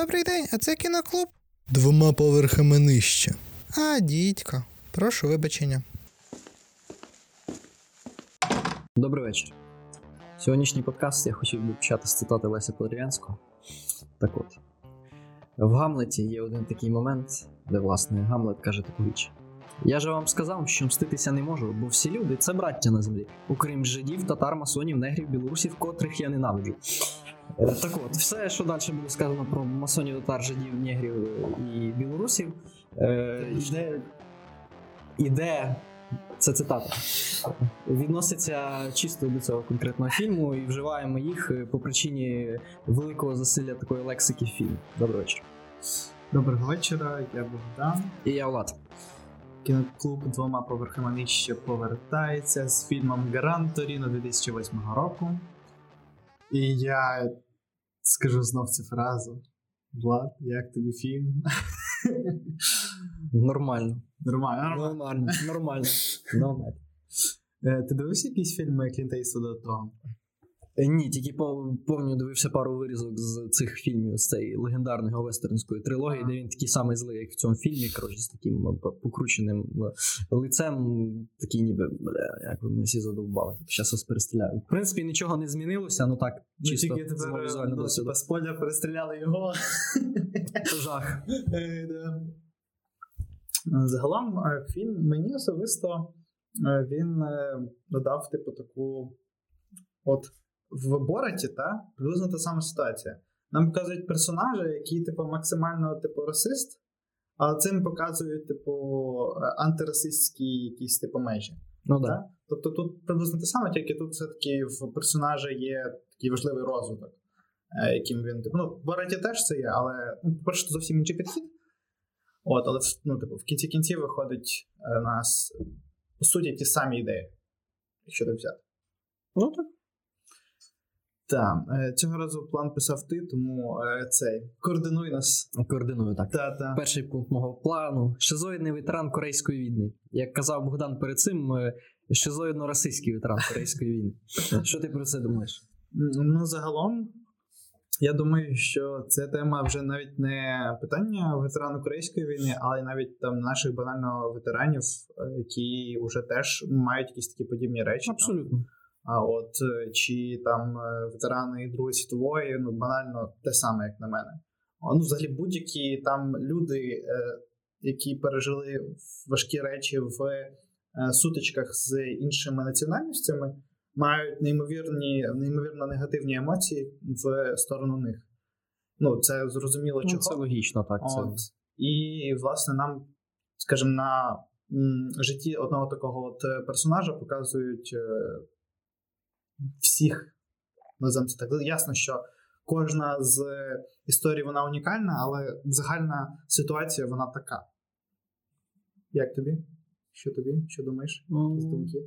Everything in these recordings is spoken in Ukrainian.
Добрий день, а це кіноклуб? Двома поверхами нижче. А, дідько. Прошу вибачення. Добрий вечір. Сьогоднішній подкаст я хотів би почати з цитати Леся Подерев'янського. Так от. В Гамлеті є один такий момент, де, власне, Гамлет каже таку річ. Я же вам сказав, що мститися не можу, бо всі люди це браття на землі, окрім жидів, татар, масонів, негрів, білорусів, котрих я ненавиджу. Е, Так от, все, що далі було сказано про масонів, татар, жидів, негрів і білорусів, е, йде, іде, це цитата, відноситься чисто до цього конкретного фільму і вживаємо їх е, по причині великого засилля такої лексики в фільмі. Добрий вечір. Доброго вечора, я Богдан. І я Влад. Кіноклуб двома поверхами нижче повертається з фільмом Гран Торіно 2008 року. І я скажу знов цю фразу. Влад, як тобі фільм? Нормально. Нормально, нормально. Нормально. Нормально. Е, Ти дивився якісь фільми Клінта Іствуда до того? Е, Ні, тільки повністю дивився пару вирізок з цих фільмів, з цієї легендарної вестернської трилогії, де він такий самий злий, як в цьому фільмі, коротше, з таким е, покрученим е, лицем, такий ніби, бля, як ви мене всі задовбали. Зараз вас перестріляю. В принципі, нічого не змінилося, ну так, Ну, тільки тепер візуального ну, досвіду. типа, спойлер перестріляли його. Жах. Загалом фільм мені особисто він додав, типу, таку. От в Бораті, та, приблизно та сама ситуація. Нам показують персонажа, який, типу, максимально типу, расист, але цим показують, типу, е, антирасистські якісь типу межі. Ну. Так? Тобто тут приблизно те саме, тільки тут все-таки в персонажа є такий важливий розвиток, е, яким він. Типу, ну, в Бораті теж це є, але ну, по-перше, зовсім інший підхід. От, але ну, типу, в кінці кінців виходить е, у нас по суті ті самі ідеї, якщо так взяти. Ну так. Так, е, цього разу план писав ти, тому е, цей координуй нас. Координую так. Та, та. Перший пункт мого плану шизоїдний ветеран Корейської війни. Як казав Богдан перед цим, е, шизоїдно-расистський ветеран Корейської війни. Що ти про це думаєш? Ну, загалом, я думаю, що ця тема вже навіть не питання ветерану Корейської війни, але навіть там наших банально ветеранів, які вже теж мають якісь такі подібні речі. там. А от е, чи там е, ветерани Другої світової, ну банально те саме, як на мене. Ну, взагалі, будь-які там люди, е, які пережили важкі речі в сутичках з іншими національностями, мають неймовірні, неймовірно негативні емоції в сторону них. Ну, це зрозуміло, Ну, чого. це логічно, так. Це... От. І, власне, нам, скажімо, на житті одного такого от персонажа показують всіх. Це так. Ясно, що кожна з історій вона унікальна, але загальна ситуація вона така. Як тобі? Що тобі? Що думаєш? Якісь думки?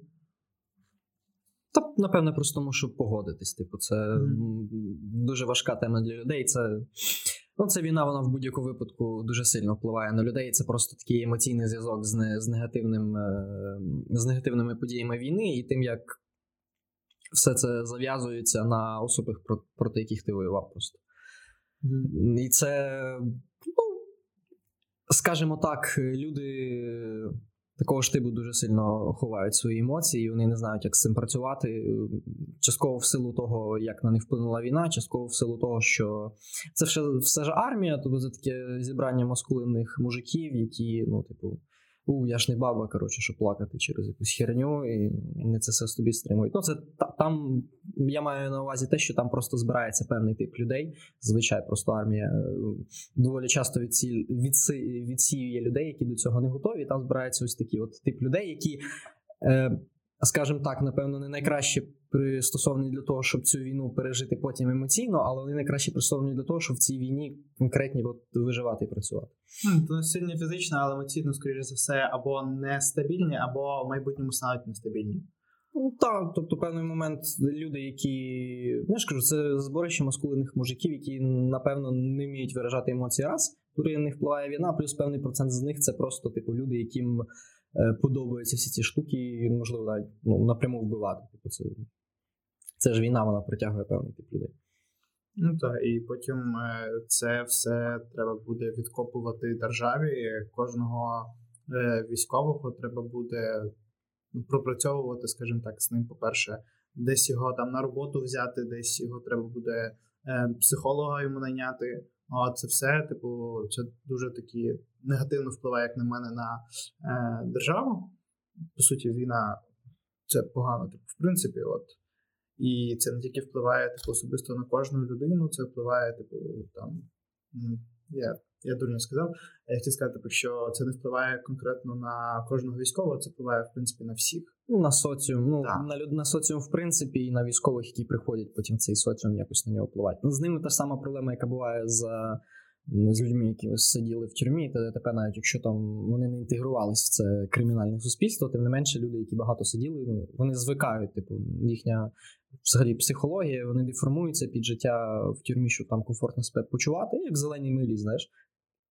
Та, напевне, просто тому, щоб погодитись. Типу, це м, дуже важка тема для людей. Це, ну, це війна, вона в будь-якому випадку дуже сильно впливає на людей. Це просто такий емоційний зв'язок з, не, з, негативним, е, з негативними подіями війни і тим, як все це зав'язується на особах, проти яких ти воював просто. І це, ну, скажімо так, люди такого ж типу дуже сильно ховають свої емоції, і вони не знають, як з цим працювати. Частково в силу того, як на них вплинула війна, частково в силу того, що це все, все ж армія, тобто це таке зібрання маскулинних мужиків, які, ну, типу. У, я ж не баба, коротше, що плакати через якусь херню, і вони це все собі стримують. Ну, це там я маю на увазі те, що там просто збирається певний тип людей. Зазвичай просто армія е, доволі часто відсі... відсі, відсіює людей, які до цього не готові. Там збирається ось такий от тип людей, які, е, скажімо так, напевно, не найкраще пристосовані для того, щоб цю війну пережити потім емоційно, але вони найкраще пристосовані для того, щоб в цій війні конкретні от, виживати і працювати. Хм, То сильно фізично, але емоційно, скоріше за все, або нестабільні, або в майбутньому стануть нестабільні. Ну так, тобто, певний момент люди, які ну, я ж кажу, це зборище маскулинних мужиків, які напевно не вміють виражати емоції раз, коли на них впливає війна, плюс певний процент з них це просто типу люди, яким е, подобаються всі ці штуки, і можливо навіть ну, напряму вбивати. Типу, це, це ж війна, вона притягує певний тип людей. Ну так, і потім е, це все треба буде відкопувати державі. Кожного е, військового треба буде ну, пропрацьовувати, скажімо так, з ним, по-перше, десь його там на роботу взяти, десь його треба буде е, психолога йому найняти. А це все, типу, це дуже такі негативно впливає, як на мене, на державу. По суті, війна це погано, типу, в принципі, от. І це не тільки впливає типу, особисто на кожну людину, це впливає, типу, там. Я, я дурно сказав. Я хотів сказати, типу, що це не впливає конкретно на кожного військового, це впливає, в принципі, на всіх. Ну, на соціум, ну на люд на соціум, в принципі, і на військових, які приходять, потім цей соціум якось на нього впливає. Ну, з ними та ж сама проблема, яка буває з, з людьми, які сиділи в тюрмі, та ДТП, навіть якщо там вони не інтегрувалися в це кримінальне суспільство, тим не менше люди, які багато сиділи, ну вони звикають, типу, їхня взагалі психологія, вони деформуються під життя в тюрмі, щоб там комфортно себе почувати, як в зеленій милі, знаєш.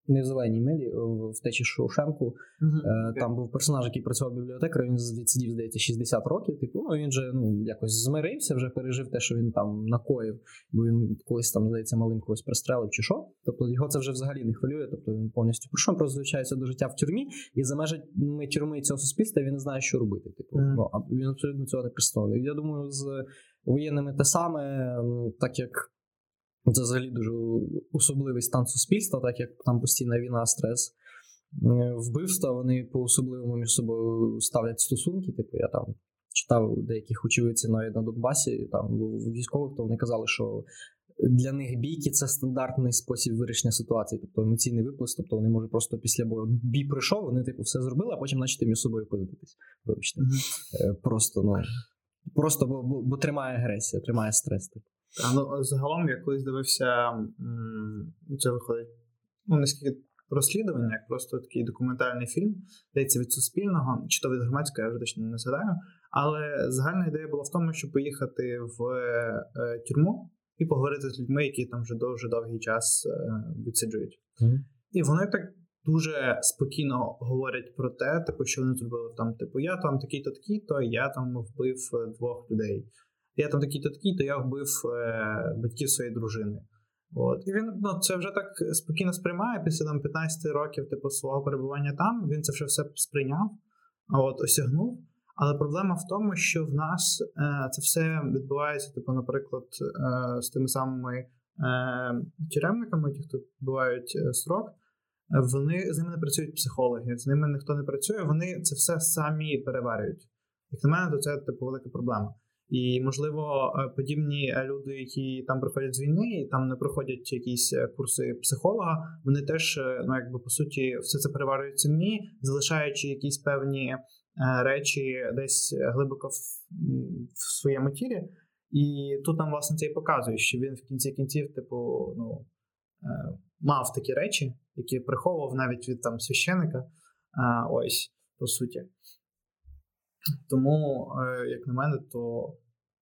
Не в зеленій милі, в течі Шоушенку. Е, Там був персонаж, який працював бібліотекарем, він відсидів, здається, 60 років. Типу, ну він же ну, якось змирився, вже пережив те, що він там накоїв, бо він колись там, здається, малим когось пристрелив чи що. Тобто його це вже взагалі не хвилює. Тобто він повністю пройшов, просто звичається до життя в тюрмі, і за межами тюрми цього суспільства він не знає, що робити. Типу, ну, а він абсолютно цього не пристойний. Я думаю, з воєнними те саме, так як. Це взагалі дуже особливий стан суспільства, так як там постійна війна, стрес, вбивства, вони по-особливому між собою ставлять стосунки. Типу, я там читав деяких очевидців навіть на Донбасі, там військових, то вони казали, що для них бійки це стандартний спосіб вирішення ситуації, тобто емоційний виплеск, тобто вони можуть просто після бою бій пройшов, вони типу все зробили, а потім почати між собою позитись. Вибачте. Е, Просто, ну. Просто бо, бо, бо тримає агресія, тримає стрес. Типу. Ну, загалом я колись дивився, це виходить, ну, наскільки розслідування, як просто такий документальний фільм, здається, від Суспільного, чи то від громадського, я вже точно не згадаю. Але загальна ідея була в тому, щоб поїхати в е, тюрму і поговорити з людьми, які там вже дуже довгий час е, відсиджують. І вони так дуже спокійно говорять про те, типу, що вони зробили там, типу, я там такий-то такий-то, я там вбив е, двох людей. Я там такий-то такий-то, я вбив е, батьків своєї дружини. От. І він ну, це вже так спокійно сприймає після там 15 років типу, свого перебування там. Він це вже все сприйняв, от осягнув. Але проблема в тому, що в нас е, це все відбувається, типу, наприклад, е, з тими самими е, тюремниками, ті, хто відбувають е, срок, вони з ними не працюють психологи, з ними ніхто не працює, вони це все самі переварюють. Як на мене, то це типу велика проблема. І можливо, е, подібні е, люди, які там приходять з війни, і там не проходять якісь е, курси психолога, вони теж, ну якби по суті, все це переварюють самі, залишаючи якісь певні речі десь глибоко в, в своєму тілі. І тут нам власне це і показує, що він в кінці кінців, типу, ну мав такі речі, які приховував навіть від там священика. Ось по суті. Тому, е, як на мене, то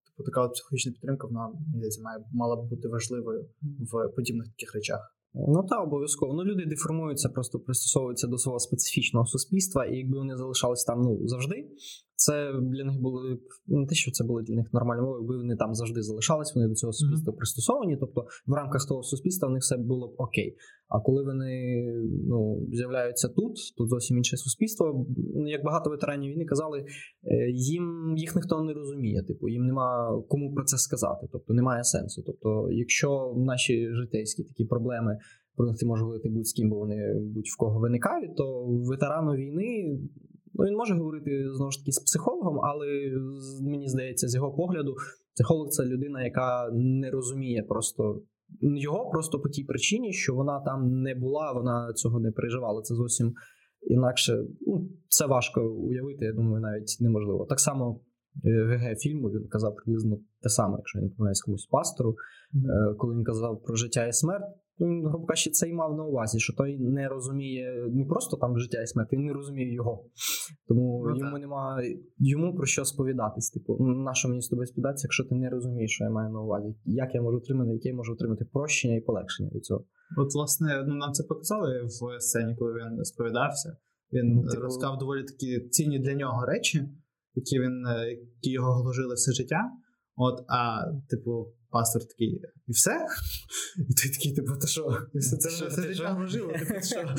типу, така психологічна підтримка вона здається, має мала б бути важливою в подібних таких речах. Ну так, обов'язково. Ну люди деформуються, просто пристосовуються до свого специфічного суспільства, і якби вони залишались там ну завжди, це для них було не те, що це було для них нормальною мовою, якби вони там завжди залишались, вони до цього суспільства пристосовані. Тобто в рамках того суспільства в них все було б окей. А коли вони ну, з'являються тут, тут зовсім інше суспільство. Як багато ветеранів війни казали, е, їм їх ніхто не розуміє. Типу, їм нема кому про це сказати. Тобто немає сенсу. Тобто, якщо наші житейські такі проблеми про них ти можеш говорити будь з ким, бо вони будь-в кого виникають, то ветерану війни. Ну, він може говорити знову ж таки з психологом, але мені здається, з його погляду, психолог це людина, яка не розуміє просто його просто по тій причині, що вона там не була, вона цього не переживала. Це зовсім інакше. Ну, це важко уявити, я думаю, навіть неможливо. Так само е, ГГ фільму він казав приблизно те саме, якщо я не помиляюсь комусь пастору, е, коли він казав про життя і смерть. Ну, він, грубо кажучи, це й мав на увазі, що той не розуміє не просто там життя і смерть, він не розуміє його. Тому Ну, йому так. нема йому про що сповідатись. Типу, «Ну, на що мені з тобою сповідатися, якщо ти не розумієш, що я маю на увазі, як я можу отримати, яке я можу отримати прощення і полегшення від цього. От, власне, ну, нам це показали в сцені, коли він сповідався. Він Ну, типу- розказав доволі такі цінні для нього речі, які він е, які його гложили все життя. От, а, типу, пастор такий, і все? І ти такий, типу, то що? І все це все ти життя можливо, типу, що?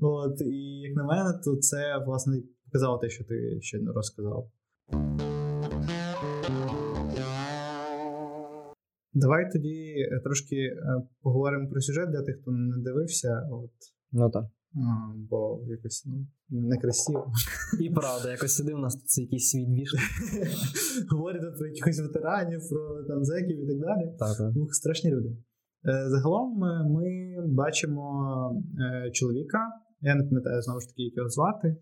От, і як на мене, то це, власне, показало те, що ти щойно розказав. Давай тоді е, трошки е, поговоримо про сюжет для тих, хто не дивився, от, Ну так. Бо якось ну, некрасиво. І правда, якось сиди, у нас тут якийсь двіж. Говорять тут про якихось ветеранів, про там зеків і так далі. Так, так. Ух, страшні люди. Е, Загалом е, ми бачимо е, чоловіка. Я не пам'ятаю знову ж таки, як його звати.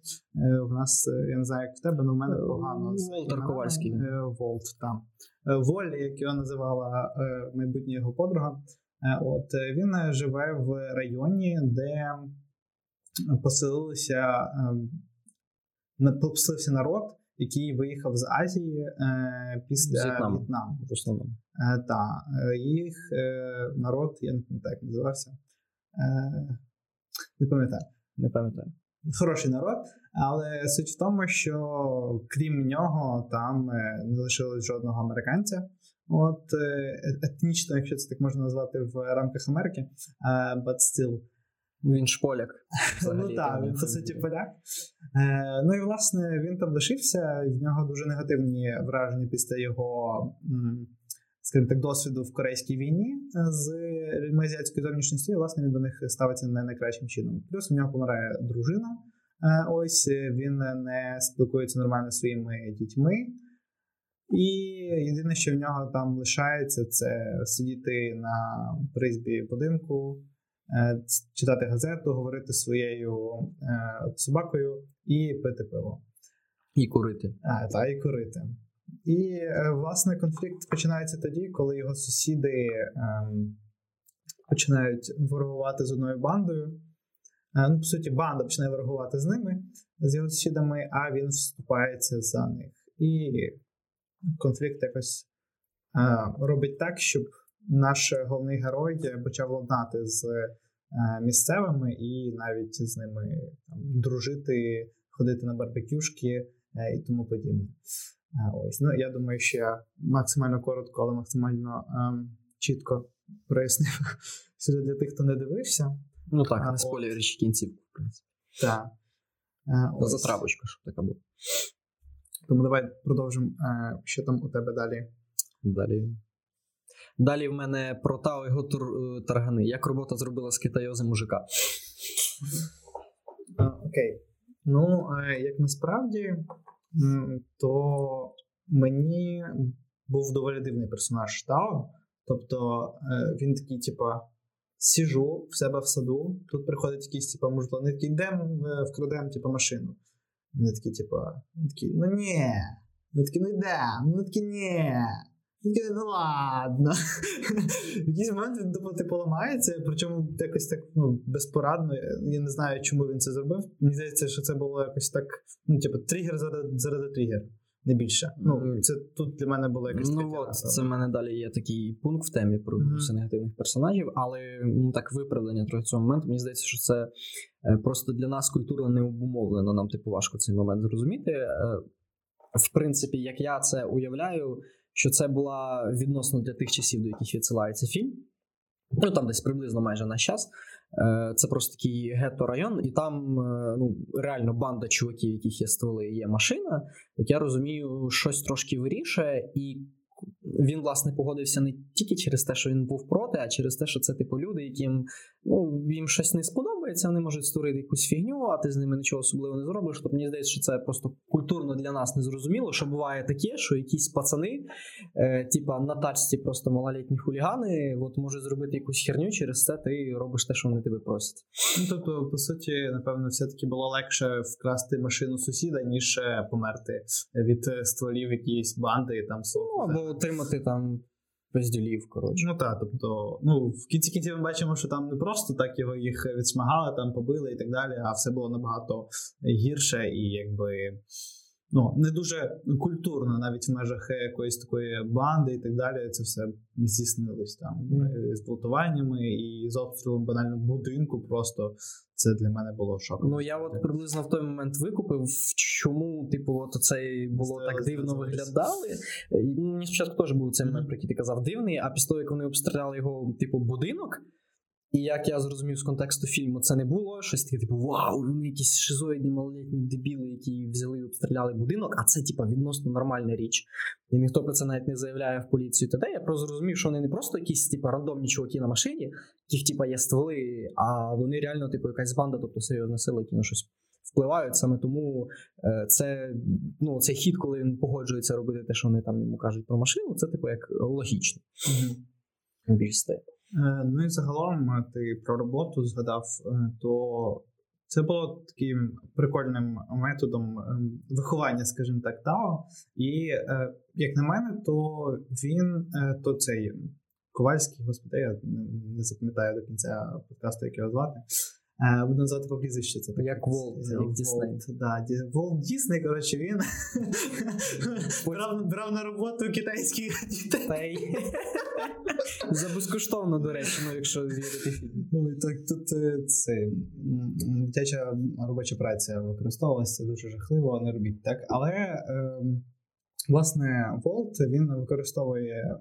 В нас, я не знаю, як в тебе, але в мене погано. Волтер. Ковальський. Волт, там. Волі, як його називала майбутня його подруга. От він живе в районі, де поселилися е, на- поселився народ, який виїхав з Азії е, після З В'єтнаму. В'єтнаму. В основному. Е, та, е, їх е, народ, я не пам'ятаю, як називався. Е, не пам'ятаю. Не пам'ятаю. Хороший народ, але суть в тому, що крім нього, там е, не лишилось жодного американця. От е, етнічно, якщо це так можна назвати в рамках Америки, е, but still. Він ж поляк. Ну так, він по суті поляк. Е, ну і власне він там лишився, і в нього дуже негативні враження після його, скажімо так, досвіду в Корейській війні е, з людьми азіатської зовнішності, і власне він до них ставиться не найкращим чином. Плюс у нього помирає дружина. Е, ось він не спілкується нормально зі своїми дітьми. І єдине, що в нього там лишається, це сидіти на призбі будинку, читати газету, говорити своєю е, собакою і пити пиво. І курити. А, та і курити. І е, власне конфлікт починається тоді, коли його сусіди ем, починають ворогувати з одною бандою. Е, ну, по суті, банда починає ворогувати з ними, з його сусідами, а він вступається за них. І конфлікт якось е, робить так, щоб наш головний герой почав ладнати з е, місцевими і навіть з ними там, дружити, ходити на барбекюшки е, і тому подібне. Е, Ось, ну я думаю, що я максимально коротко, але максимально ем, чітко прояснив сюжет для тих, хто не дивився. Ну так, А, не от. кінцівку, в принципі. Так. Е, затравочка, щоб така була. Тому давай продовжимо, е, що там у тебе далі. Далі. Далі в мене про Тао його тур- е, таргани. Як робота зробила з китайози мужика. А, Окей. Ну, е, як насправді, то мені був доволі дивний персонаж Тао. Тобто е, він такий, типа, сіжу в себе в саду, тут приходить якийсь, типа, можливо, вони такі, йдемо вкрадемо, типа, машину. Вони такі, типа, такі, ну ні. Вони такі, ну йдемо. Вони такі, ні. Вони ну ладно. В якийсь момент він тупо, типу, ламається, причому якось так ну, безпорадно. Я не знаю, чому він це зробив. Мені здається, що це було якось так, ну, типу, тригер заради, заради тригер. Не більше. Ну, це тут для мене було якось Ну от, це в мене далі є такий пункт в темі про Мгм. mm негативних персонажів, але ну, так виправдання трохи цього моменту. Мені здається, що це е, просто для нас культура не обумовлена. Нам типу важко цей момент зрозуміти. Е, В принципі, як я це уявляю, що це була відносно для тих часів, до яких відсилається фільм. Ну там десь приблизно майже на час. Е, Це просто такий гетто-район, і там е, ну, реально банда чуваків, яких є стволи, є машина. Як я розумію, щось трошки вирішує, і він, власне, погодився не тільки через те, що він був проти, а через те, що це типу люди, яким ну, їм щось не сподобається, вони можуть створити якусь фігню, а ти з ними нічого особливого не зробиш. Тобто мені здається, що це просто культурно для нас незрозуміло, що буває таке, що якісь пацани, е, типа на тачці просто малолітні хулігани, от можуть зробити якусь херню, через це ти робиш те, що вони тебе просять. Ну, тобто, по суті, напевно, все-таки було легше вкрасти машину сусіда, ніж е, померти від е, стволів якоїсь банди і там Ну, або отримати там пиздюлів, коротше. Ну так, тобто, ну в кінці кінців ми бачимо, що там не просто так його їх відсмагали, там побили і так далі, а все було набагато гірше, і якби ну, не дуже культурно, навіть в межах якоїсь такої банди і так далі. Це все здійснилось там е, з гвалтуваннями і з обстрілом банально будинку. Просто це для мене було шоком. Ну я от приблизно в той момент викупив, чому, типу, от це було так дивно виглядали. І, Мені спочатку теж був цей момент, про який ти казав, дивний, а після того, як вони обстріляли його, типу, будинок. І як я зрозумів з контексту фільму, це не було щось таке, типу, вау, вони якісь шизоїдні малолітні дебіли, які взяли і обстріляли будинок, а це, типу, відносно нормальна річ. І ніхто про це навіть не заявляє в поліцію. Тоді я просто зрозумів, що вони не просто якісь, типу, рандомні чуваки на машині, яких, типу, є стволи, а вони реально, типу, якась банда, тобто серйозна сила, які на щось впливають. Саме тому е, це ну, цей хід, коли він погоджується робити те, що вони там йому кажуть про машину, це типу як логічно. Е, Ну і загалом е, ти про роботу згадав, е, то це було таким прикольним методом е, виховання, скажімо так, Тао. І е, як на мене, то він е, то цей Ковальський, господи, я не запам'ятаю до кінця подкасту, як його звати. Е, Буду називати по прізвищу. Це таке. Як Волт, як Дісней. Да, Волт Дісней, коротше, він брав, на роботу китайських дітей. За безкоштовно, до речі, ну якщо вірити фільму. Ой, так тут е, це дитяча робоча праця використовувалася дуже жахливо, не робіть так. Але е, власне Волт він використовує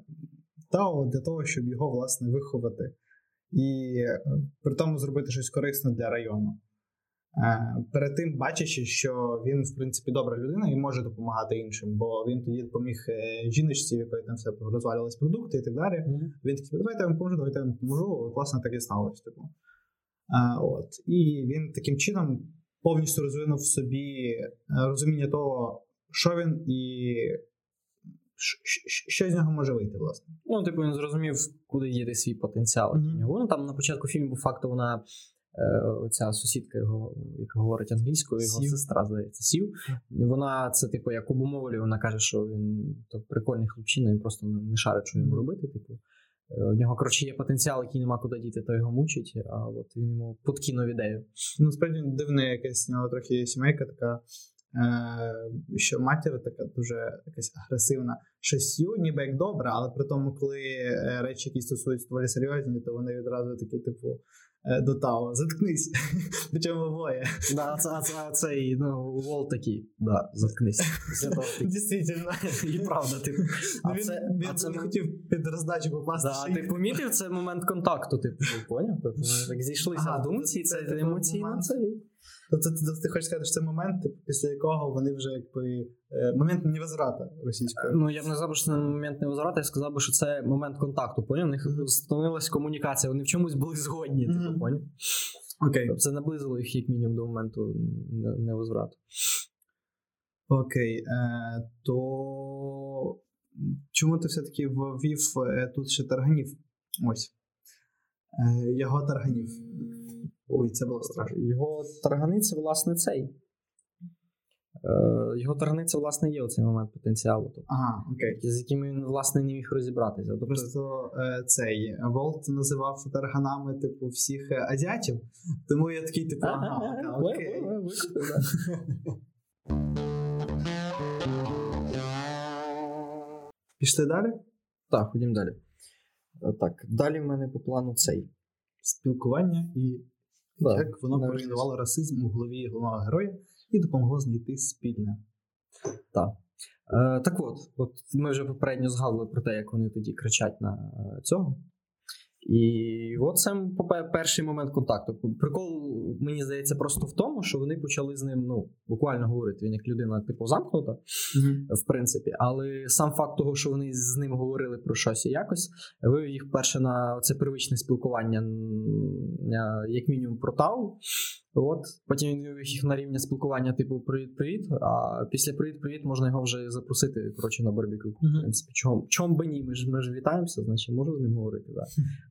DAO для того, щоб його власне виховати і е, при тому зробити щось корисне для району. Е, Перед тим бачачи, що він, в принципі, добра людина і може допомагати іншим, бо він тоді допоміг е, жіночці, в якої там все розвалювались продукти і так далі. Він такий, давайте я вам поможу, давайте я вам поможу. Власне, так і сталося. Типу. А, от. І він таким чином повністю розвинув в собі розуміння того, що він і що, з нього може вийти, власне. Ну, типу, він зрозумів, куди діти свій потенціал. Нього. Ну, там на початку фільму, по факту, вона. е, Оця сусідка його, яка говорить англійською, його Сів. сестра, здається, сів. Вона це, типу, як обумовлює, вона каже, що він то прикольний хлопчина, він просто не шарить, що йому робити. Типу, Е, у нього, коротше, є потенціал, який нема куди діти, то його мучить, а от він йому подкинув ідею. Ну, Насправді дивна якась нього трохи сімейка така, е, що матір така дуже якась агресивна. Сью ніби як добра, але при тому, коли е, речі, які стосуються доволі серйозні, то вони відразу такі, типу, е, до Тао, заткнись. Причому обоє. Да, це, це, цей, ну, Вол такий, да, заткнись. Дійсно. І правда, типу. А він це, він а це не хотів під роздачу попасти. Да, ти помітив це момент контакту, типу, поняв? Тобто так зійшлися Ага, в думці, це- це, це емоційно момент. Тобто ти, ти хочеш сказати, що це момент, типу, після якого вони вже якби е, момент невозврата російською. Ну, я б не сказав, що це момент не возврата, я сказав би, що це момент контакту, поняв? У них Мгм. становилась комунікація, вони в чомусь були згодні, типу, поняв? Окей. Тобто це наблизило їх як мінімум до моменту невозврату. Окей. Е, то чому ти все-таки ввів е, тут ще тарганів? Ось. Е, його тарганів. Ой, це було страшно. Його таргани це, власне, цей. Е, Його таргани це, власне, є оцей момент потенціалу, тобто, Ага, окей. з якими він, власне, не міг розібратися. Тобто, Просто е, цей Волт називав тарганами, типу, всіх е, азіатів, тому я такий, типу, ага, ага, окей. Пішли далі? Так, ходімо далі. Так, далі в мене по плану цей. Спілкування і Да, як воно поруйнувало расизм у голові головного героя і допомогло знайти спільне. Так. Е, так от, от ми вже попередньо згадували про те, як вони тоді кричать на е, цього. І от це перший момент контакту. Прикол, мені здається, просто в тому, що вони почали з ним ну, буквально говорити. Він як людина, типу, замкнута, в принципі. Але сам факт того, що вони з ним говорили про щось і якось, вивів їх перше на це первичне спілкування, як мінімум, про Тау. От, потім він вивів їх на рівня спілкування, типу, привіт-привіт. А після привіт-привіт можна його вже запросити коротше, на барбекю. В принципі, чом, чом би ні? Ми ж, ми ж вітаємося, значить можу з ним говорити. Да.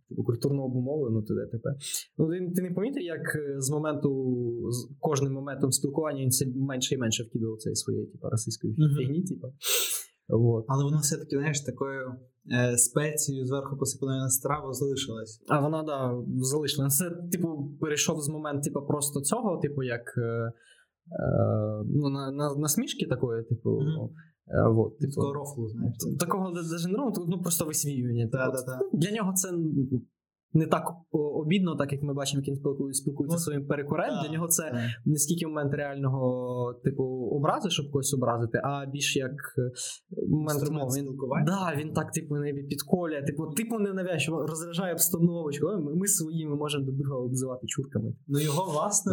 Типу, культурно обумовлено туди тепер. Ну, ти, ти не помітив, як е, з моменту, з кожним моментом спілкування він все менше і менше вкидав цієї своєї, типу, російської Мгм. фігні, типу. Вот. Але воно все-таки, знаєш, такою е, спецією зверху посипаною на страву залишилось. А вона, да, залишилась. Це, типу, перейшов з моменту, типу, просто цього, типу, як. Е, ну, на, на, насмішки такої, типу. Mm-hmm. вот, типу. Такого рофлу, знаєш. Такого навіть не ну, ну просто висміювання. Да, Типу, да, да. ну, Для нього це не так обідно, так як ми бачимо, як він спілкує- спілкується Ну, своїм перекурем. да, Для нього це не скільки момент реального типу образи, щоб когось образити, а більш як е, момент мови. Він, да, він так, типу, не підколює, типу, типу не навязчиво, розряджає обстановочку. Ми, ми своїми можемо до друга обзивати чурками. Ну його власне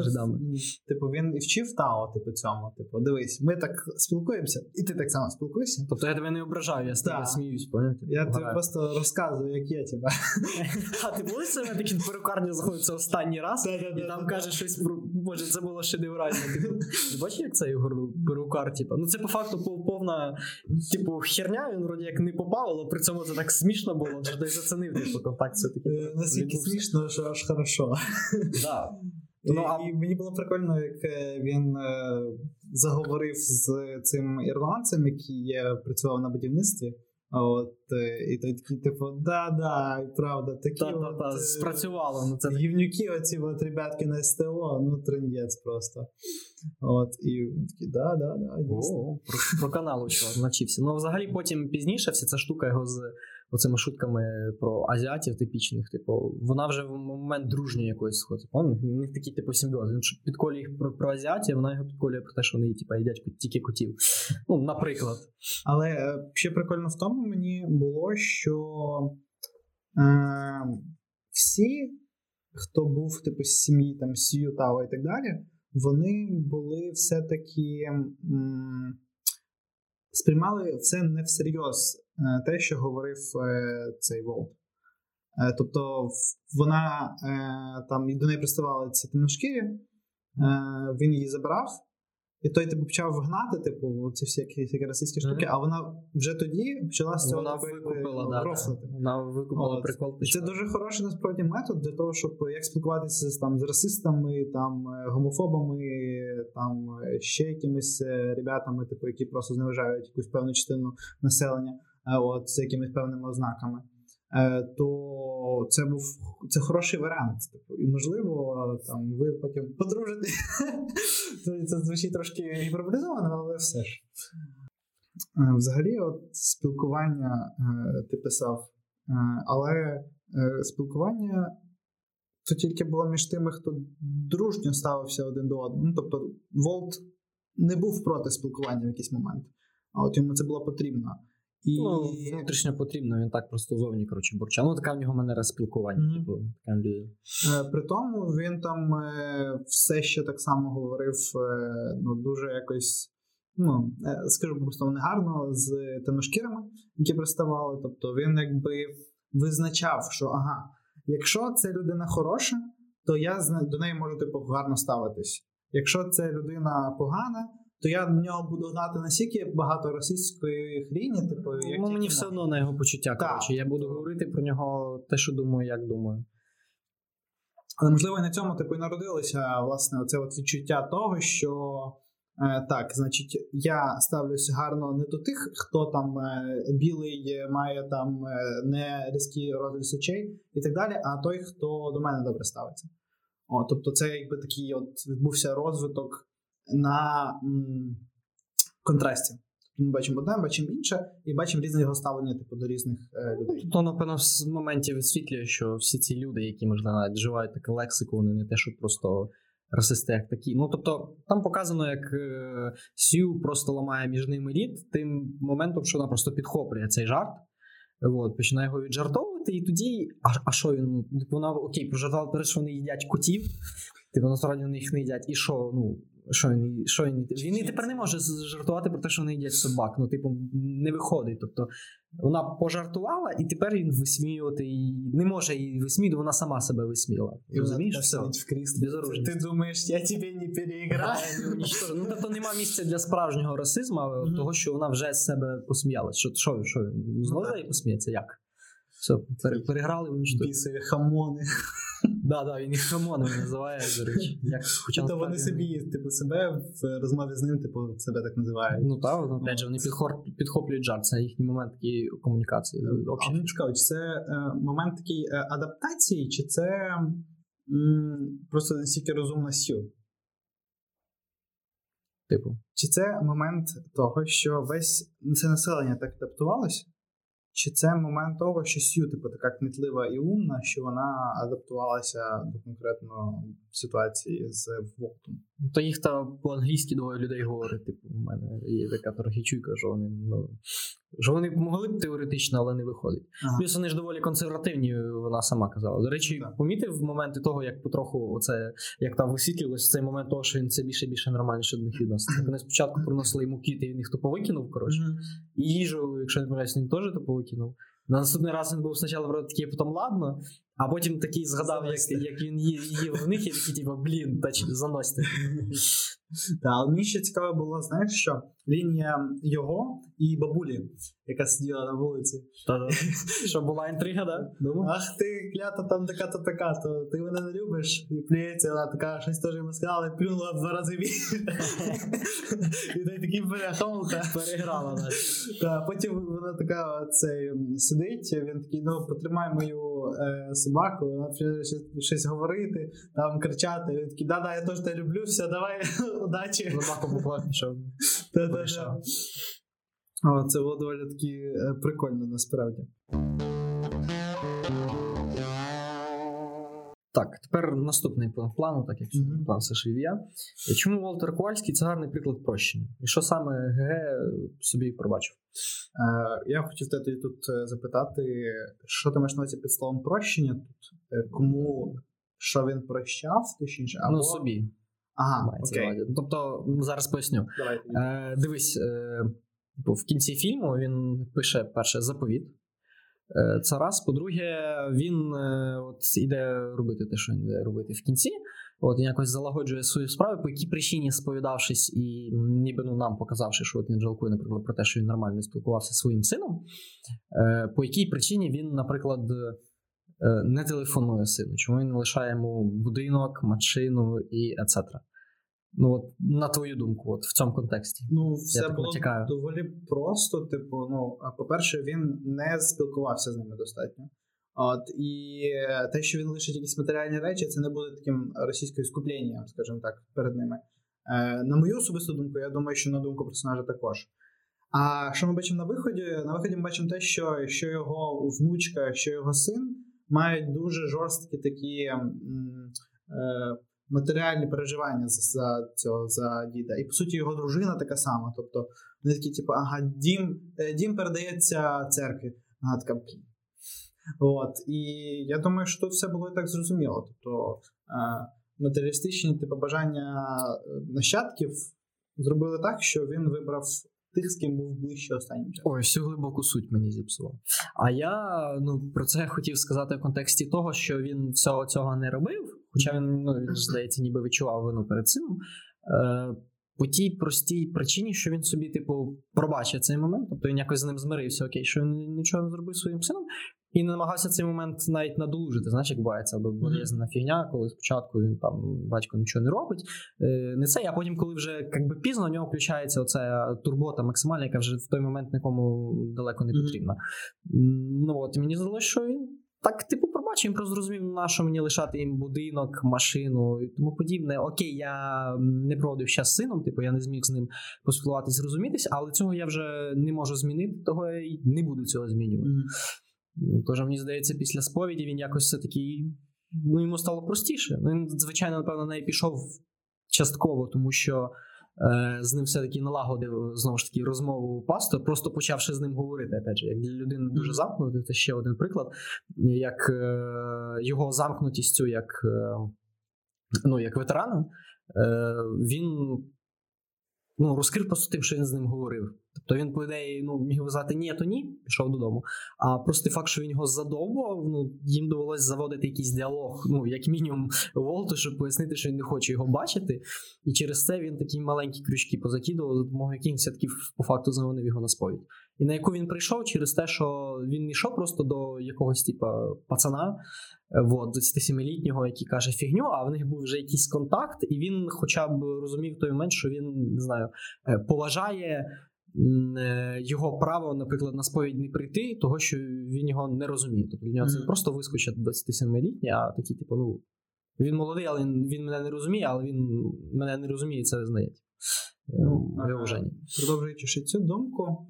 типу, він і вчив Тао, типу, цьому. Типу, дивись, ми так спілкуємося, і ти так само спілкуєшся. Тобто я тебе не ображаю, я з тебе Да. сміюсь, поняти? Я тобі просто розказую, як є тебе. А ти були себе такі в перукарню заходиться останній раз, і там каже щось про боже, це було шедеврально. Типу, ти бачиш, як це його перукар? Типу? Ну це по факту повна, типу, херня, він вроді як не попав, але при цьому це так смішно було, що ти зацінив типу, контакт все-таки. Е, відбувся. смішно, що аж хорошо. Ну, а- і мені було прикольно, як е, він е, заговорив з цим ірландцем, який працював на будівництві. От, е, і той такий, типу, да-да, правда, такі Та-та-та, от, е, спрацювало. Ну, це гівнюки, оці от ребятки на СТО, ну трендець просто. От, і такі: такий, да-да-да, дійсно. Про, про чувак навчився. Ну, взагалі, потім пізніше вся ця штука його з оцими шутками про азіатів типічних, типу, вона вже в момент дружньої якоїсь сходить. У них такий типу симбіоз. Він підколює їх про, про азіатів, вона його підколює про те, що вони типу, їдять тільки котів. Ну, наприклад. Але е, ще прикольно в тому мені було, що е, всі, хто був типу з сім'ї там Сію Тао і так далі, вони були все-таки м, сприймали це не всерйоз, е, те, що говорив е, цей Волт. Е, тобто вона там до неї приставали ці темношкірі, він її забрав. І той типу почав гнати, типу, ці всі які, расистські штуки, Мгм. а вона вже тоді почала з цього Вона робити, викупила, да, рофлити. Вона викупила От. прикол. Це дуже хороший насправді метод для того, щоб як спілкуватися з там з расистами, там е, гомофобами, там е, ще якимись е, ребятами, типу, які просто зневажають якусь певну частину населення, от з якимись певними ознаками. Е, То це був це хороший варіант. Типу, і можливо, там ви потім подружите. Це- звучить трошки гіперболізовано, але все ж. Е, Взагалі, от спілкування е, ти писав, але спілкування то тільки було між тими, хто дружньо ставився один до одного. Ну, тобто, Волт не був проти спілкування в якийсь момент, а от йому це було потрібно. І Ну, внутрішньо потрібно, він так просто зовні, коротше, бурчав. Ну, така в нього манера спілкування, Мгм. типу, така людина. Е, При тому він там е, все ще так само говорив е, ну, дуже якось, ну, е, скажу просто негарно з темношкірами, які приставали. Тобто він якби визначав, що ага, якщо це людина хороша, то я до неї можу типу гарно ставитись. Якщо це людина погана, то я на нього буду гнати настільки багато російської хріні, типу, як Ну, мені все одно на його почуття. Коротше, я буду говорити про нього те, що думаю, як думаю. Але можливо і на цьому типу і народилося власне оце от відчуття того, що е, так, значить, я ставлюся гарно не до тих, хто там е, білий має там е, не різкий розріз очей і так далі, а той, хто до мене добре ставиться. О, тобто, це якби такий от відбувся розвиток на м, контрасті. Тобто Ми бачимо одне, бачимо інше, і бачимо різне його ставлення типу, до різних е, людей. То, напевно, в моменті висвітлює, що всі ці люди, які, можливо, навіть вживають таку лексику, вони не те, що просто расисти, як такі. Ну, тобто, там показано, як е, Сью просто ламає між ними лід тим моментом, що вона просто підхоплює цей жарт. От, починає його віджартовувати, і тоді. А, а що він? Типу, Вона окей, прожартувала те, що вони їдять котів. Типу, насправді вони їх не їдять. І що? Ну, що він, що він, він і тепер не може жартувати про те, що вони їдять собак. Ну, типу, не виходить. Тобто, вона пожартувала, і тепер він висміювати її не може її висміювати, вона сама себе висміяла. Розумієш? Все. в кріслі. Ти думаєш, я тебе не переіграю? Ну, тобто нема місця для справжнього расизму, того, що вона вже з себе посміялась. Що, що, що знову так. неї посміється? Як? Все, пере- переграли, унічтожили. Бісові хамони. Да, да, він їх хамонами називає, до речі. Як, хоча То вони собі, типу, себе в розмові з ним, типу, себе так називають. Ну так, ну, опять же, вони підхор- підхоплюють жарт, це їхній момент такий комунікації. А Общий. мені цікаво, чи це е, момент такий е, адаптації, чи це м, просто настільки розумна сіл? Типу, Чи це момент того, що весь це населення так адаптувалось? Чи це момент того, що Сью, типу, така кмітлива і умна, що вона адаптувалася до конкретно ситуації з Волтом? Ну, то їх там по-англійськи двоє людей говорить. Типу, у мене є така трохи чуйка, що вони ну. Що вони могли б теоретично, але не виходить. Ага. Плюс вони ж доволі консервативні, вона сама казала. До речі, Так. помітив моменти того, як потроху оце, як там висвітлювалося цей момент того, що він це більше і більше нормальніше до них відноситься. Вони спочатку приносили йому квіти, він їх тупо викинув, коротше. І їжу, якщо не помиляюсь, він теж тупо викинув. На наступний раз він був спочатку вроде такий, потім ладно, а потім такий згадав, як, як він їв, їв в них, і такий, типу, блін, та заносьте. Так, але мені ще цікаво було, знаєш що? Лінія його і бабулі, яка сиділа на вулиці. Що була інтрига, да? Ах ти, клята там така-то така, то ти мене не любиш. І плюється, вона така, щось теж йому сказала, і плюнула два рази більше. І той такий бляха-муха. Переграла нас. Потім вона така цей, сидить, він такий, ну потримай мою е, собаку, вона щось, щось говорити, там кричати. Він такий, да-да, я теж тебе люблю, все, давай, удачі. Собаку буквально пішов. Це було доволі таки е, прикольно насправді. Так, тепер наступний пункт плану, так як Мгм. план все ж я. Чому Волтер Ковальський це гарний приклад прощення? І що саме ГГ собі пробачив? Е, я хотів тебе тут е, запитати, що ти маєш на увазі під словом прощення тут? Е, Кому що він прощав, точніше, або Ну, собі Ага, окей. Тобто, ну, зараз поясню. Давай. Е, дивись, е, типу, в кінці фільму він пише перше заповіт. Е, це раз. По-друге, він е, от іде робити те, що він іде робити в кінці. От він якось залагоджує свою справу, по якій причині сповідавшись і ніби ну, нам показавши, що от він жалкує, наприклад, про те, що він нормально спілкувався зі своїм сином. Е, по якій причині він, наприклад, не телефонує сину, чому він лишає йому будинок, машину і etc. Ну, от, на твою думку, от в цьому контексті. Ну, все так було натякаю. доволі просто. Типу, ну, по-перше, він не спілкувався з ними достатньо. От, і те, що він лишить якісь матеріальні речі, це не буде таким російською скупленням, скажімо так, перед ними. Е, на мою особисту думку, я думаю, що на думку персонажа також. А що ми бачимо на виході? На виході ми бачимо те, що, що його внучка, що його син мають дуже жорсткі такі м, е, матеріальні переживання за, за цього за діда. І по суті, його дружина така сама. Тобто, вони такі, типу, ага, дім, е, дім передається церкві. «Блін». От, і я думаю, що тут все було і так зрозуміло. Тобто е, матеріалістичні типу, бажання е, нащадків зробили так, що він вибрав тих, з ким був ближче останнім часом. Ой, всю глибоку суть мені зіпсував. А я ну, про це хотів сказати в контексті того, що він всього цього не робив, хоча він, ну, він здається, ніби відчував вину перед сином. Е, по тій простій причині, що він собі, типу, пробачив цей момент, тобто він якось з ним змирився, окей, що він нічого не зробив своїм сином, і не намагався цей момент навіть надолужити. Знаєш, як бувається, або болезнена фігня, коли спочатку він там батько нічого не робить. Е, не це, а потім, коли вже як би пізно, у нього включається оця турбота максимальна, яка вже в той момент нікому далеко не потрібна. М, Ну от мені здалося, що він. Так, типу, пробачив, він просто зрозумів, на що мені лишати їм будинок, машину і тому подібне. Окей, я не проводив час з сином, типу, я не зміг з ним поспілкуватись, зрозумітись, але цього я вже не можу змінити, того я й не буду цього змінювати. Ну, Тож, мені здається, після сповіді він якось все-таки ну, йому стало простіше. Він, звичайно, напевно, на неї пішов частково, тому що з ним все-таки налагодив знову ж таки розмову пастор, просто почавши з ним говорити. Опять же, як для людини дуже замкнути, це ще один приклад, як е, його замкнутістю, як, е, ну, як ветерана, е, він ну, розкрив просто тим, що він з ним говорив. Тобто він, по ідеї, ну, міг сказати ні, то ні, пішов додому. А просто факт, що він його задовбував, ну, їм довелося заводити якийсь діалог, ну, як мінімум, Волту, щоб пояснити, що він не хоче його бачити. І через це він такі маленькі крючки позакидував, за допомогою яких все-таки по факту завонив його на сповідь. І на яку він прийшов через те, що він йшов просто до якогось типа пацана, е, вот, 27-літнього, який каже фігню, а в них був вже якийсь контакт, і він хоча б розумів той момент, що він не знаю, е, поважає е, його право, наприклад, на сповідь не прийти, того що він його не розуміє. Тобто для нього це Мгм. просто вискочить 27-літній, а такий, типу, ну. Він молодий, але він, він мене не розуміє, але він мене не розуміє, це визнається. Ну, ага. Продовжуючи цю думку,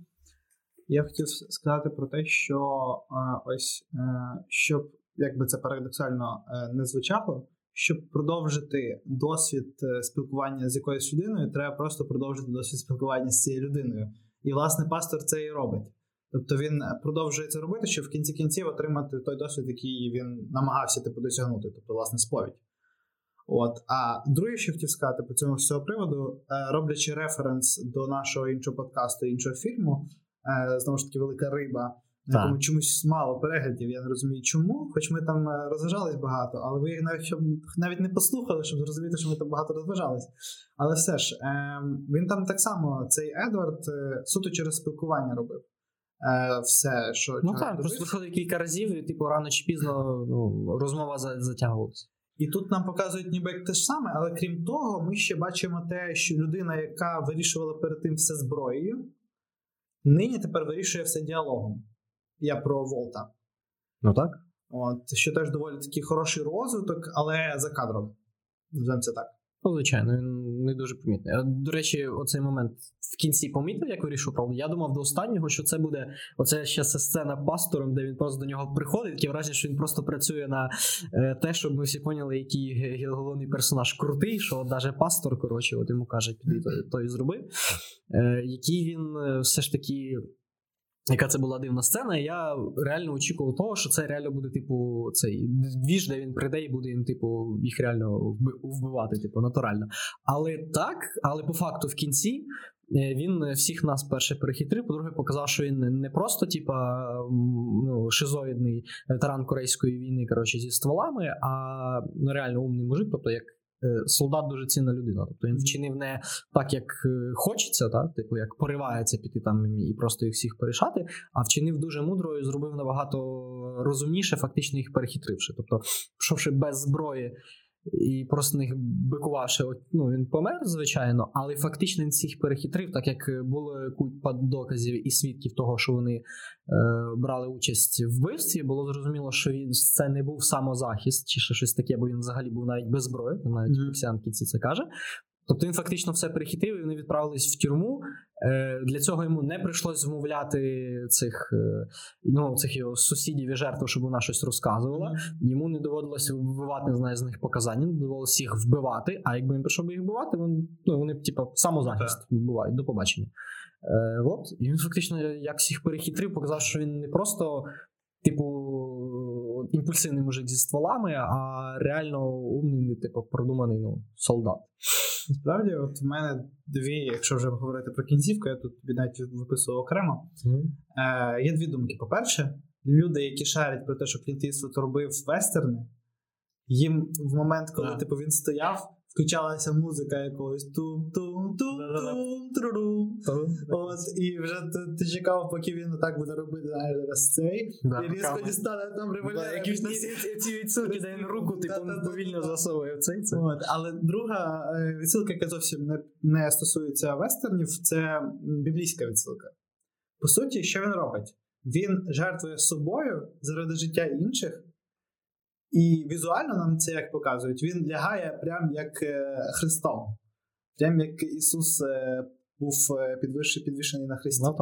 я хотів сказати про те, що е, ось е, щоб, як би це парадоксально е, не звучало, щоб продовжити досвід спілкування з якоюсь людиною, треба просто продовжити досвід спілкування з цією людиною. І, власне, пастор це і робить. Тобто він продовжує це робити, щоб в кінці кінців отримати той досвід, який він намагався типу досягнути, тобто, власне, сповідь. От, а друге, що хотів сказати по цьому з цього приводу, роблячи референс до нашого іншого подкасту, іншого фільму, знову ж таки, велика риба, на якому чомусь мало переглядів. Я не розумію, чому. Хоч ми там е, розважались багато, але ви навіть щоб навіть не послухали, щоб зрозуміти, що ми там багато розважались. Але все ж, е, він там так само, цей Едвард, е, суто через спілкування робив. Е, все, що Ну так, просто виходить кілька разів, і типу рано чи пізно ну, розмова затягувалася. І тут нам показують ніби як те ж саме, але крім того, ми ще бачимо те, що людина, яка вирішувала перед тим все зброєю, нині тепер вирішує все діалогом. Я про Волта. Ну так. От, що теж доволі такий хороший розвиток, але за кадром. Називаємо це так. Ну, звичайно, він не дуже помітний. А, До речі, оцей момент в кінці помітив, як вирішив правду. Я думав до останнього, що це буде оце ще сцена пастором, де він просто до нього приходить. Таке враження, що він просто працює на е, те, щоб ми всі поняли, який головний персонаж крутий, що навіть пастор, коротше, от йому каже, піди то, то і зроби. Е, який він е, все ж таки. Яка це була дивна сцена, я реально очікував того, що це реально буде, типу, цей двіж, де він прийде і буде їм, типу, їх реально вби- вбивати, типу, натурально. Але так, але по факту в кінці е, він всіх нас перше перехитрив, по-друге, показав, що він не просто, типа, ну, шизоїдний ветеран Корейської війни, коротше, зі стволами, а ну, реально умний мужик, тобто як. Е, Солдат дуже цінна людина. Тобто він вчинив не так, як е, хочеться, так? типу, як поривається піти там і просто їх всіх порішати, а вчинив дуже мудро і зробив набагато розумніше, фактично їх перехитривши. Тобто, пішовши без зброї і просто них бикувавши, от, ну він помер, звичайно, але фактично він всіх перехитрив, так як було купа доказів і свідків того, що вони е, брали участь в вбивстві, було зрозуміло, що він це не був самозахист чи ще щось таке, бо він взагалі був навіть без зброї, навіть mm-hmm. кінці це каже. Тобто він фактично все перехитрив, і вони відправились в тюрму. Е, Для цього йому не прийшлось змовляти цих, е, ну, цих його сусідів і жертв, щоб вона щось розказувала. Йому не доводилося вбивати, не знаю, з них показання, не доводилося їх вбивати. А якби він прийшов би їх вбивати, він, ну, вони б, типу, самозахист вбивають до побачення. Е, от. І він фактично як всіх перехитрив, показав, що він не просто. Типу, імпульсивний мужик зі стволами, а реально умний, типу, продуманий ну, солдат. Насправді, от в мене дві, якщо вже говорити про кінцівку, я тут тобі навіть виписував окремо. Е, є дві думки. По-перше, люди, які шарять про те, що Клінт Іствуд робив вестерни, їм в момент, коли yeah. типу, він стояв, включалася музика якогось тум тум тум тум трурум От, і вже ти, ти чекав, поки він так буде робити, зараз цей. Да, і різко дістане там револьвер. Якісь ці відсилки, де він руку, типу, повільно засовує цей. Це. От, але друга е, відсилка, яка зовсім не, не стосується вестернів, це біблійська відсилка. По суті, що він робить? Він жертвує собою заради життя інших, і візуально нам це як показують, він лягає прям як е, Христом. Прям як Ісус е, був е, підвищений, на Христі. Ну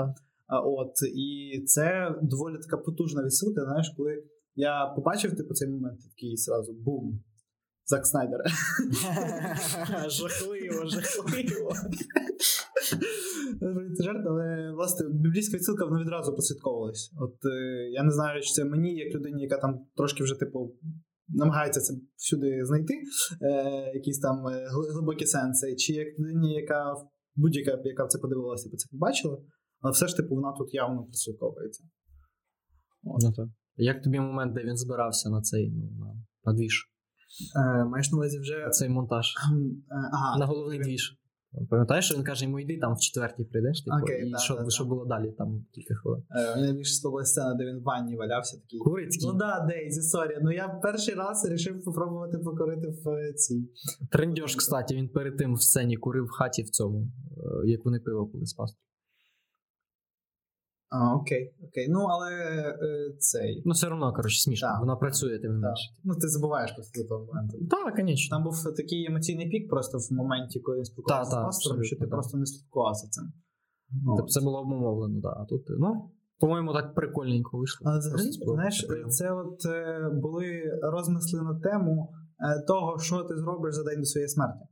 От, і це доволі така потужна відсилка. Знаєш, коли я побачив типу, цей момент, такий сразу бум. Зак Снайдер. Жахливо, жахливо. Це жарт, але власне біблійська відсилка вона відразу прослідковувалась. От е, я не знаю, чи це мені, як людині, яка там трошки вже, типу, намагається це всюди знайти, е, якісь там е, глибокі сенси, чи як людині, яка будь-яка, яка в це подивилася, типу, це побачила, але все ж типу вона тут явно прослідковується. Ну, так. Як тобі момент, де він збирався на цей ну, на, на двіж? Е, маєш на увазі вже. Цей монтаж. Ем, е, Ага, на головний двіж. Пам'ятаєш, що він каже, йому йди там в четвертій прийдеш, типу, Окей, і да, що, да, да. що було далі, там кілька хвилин. Е, Мені найбільше сподобалася сцена, де він в ванні валявся такий. Курицький. Ну да, Дейзі, sorry. Ну я перший раз вирішив попробувати покурити в цій. Трендьош, кстати, він перед тим в сцені курив в хаті в цьому, як вони пиво пили з пастою. А, окей, окей. Ну, але е, цей. Ну, все одно, коротше, смішно. Так. Вона працює тим не Так. менше. Ну, ти забуваєш просто до того моменту. Так, звісно. Там був такий емоційний пік просто в моменті, коли він спілкувався з пастором, що ти просто не слідкував за цим. Тобто це було обумовлено, да. А тут, ну, по-моєму, так прикольненько вийшло. Але взагалі, знаєш, це от е, були розмисли на тему е, того, що ти зробиш за день до своєї смерті.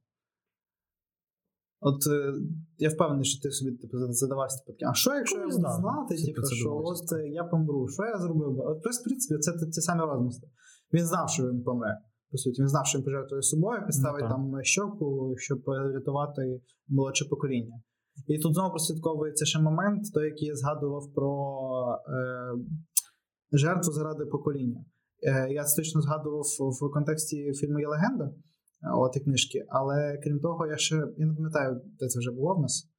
От е, я впевнений, що ти собі типу, задавався таке, а що якщо я буду да. знати, типу, це що от е, я помру, що я зробив би? От, в принципі, це, ті самі розмисли. Він знав, що він помре. По суті, він знав, що він пожертвує собою, підставить Ну, там щоку, щоб е, рятувати молодше покоління. І тут знову прослідковується ще момент, той, який я згадував про е, жертву заради покоління. Е, я це точно згадував в контексті фільму Є легенда, от і книжки. Але крім того, я ще я не пам'ятаю, де це вже було в нас.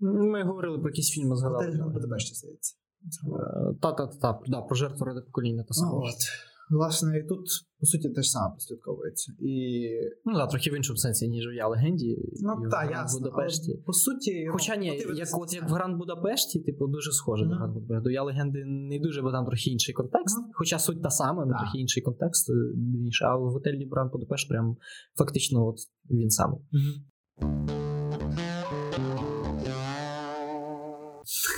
Ми говорили про якісь фільми, згадали. Готель Гранд Будапешті, здається. Е, Та-та-та, про жертву ради покоління та Ну, саме. Власне, і тут, по суті, те ж саме прослідковується. І Ну так, трохи в іншому сенсі, ніж в Я легенді. ну в так, ясно. Будапешті. По суті, Хоча ні, як, от як в. Гранд Будапешті, типу, дуже схоже до Мгм. Гранд Будапешті. До Я легенди не дуже, бо там трохи інший контекст. Ну, Хоча суть та сама, але трохи інший контекст. е. А в готелі Гранд Будапешт прям фактично от він самий.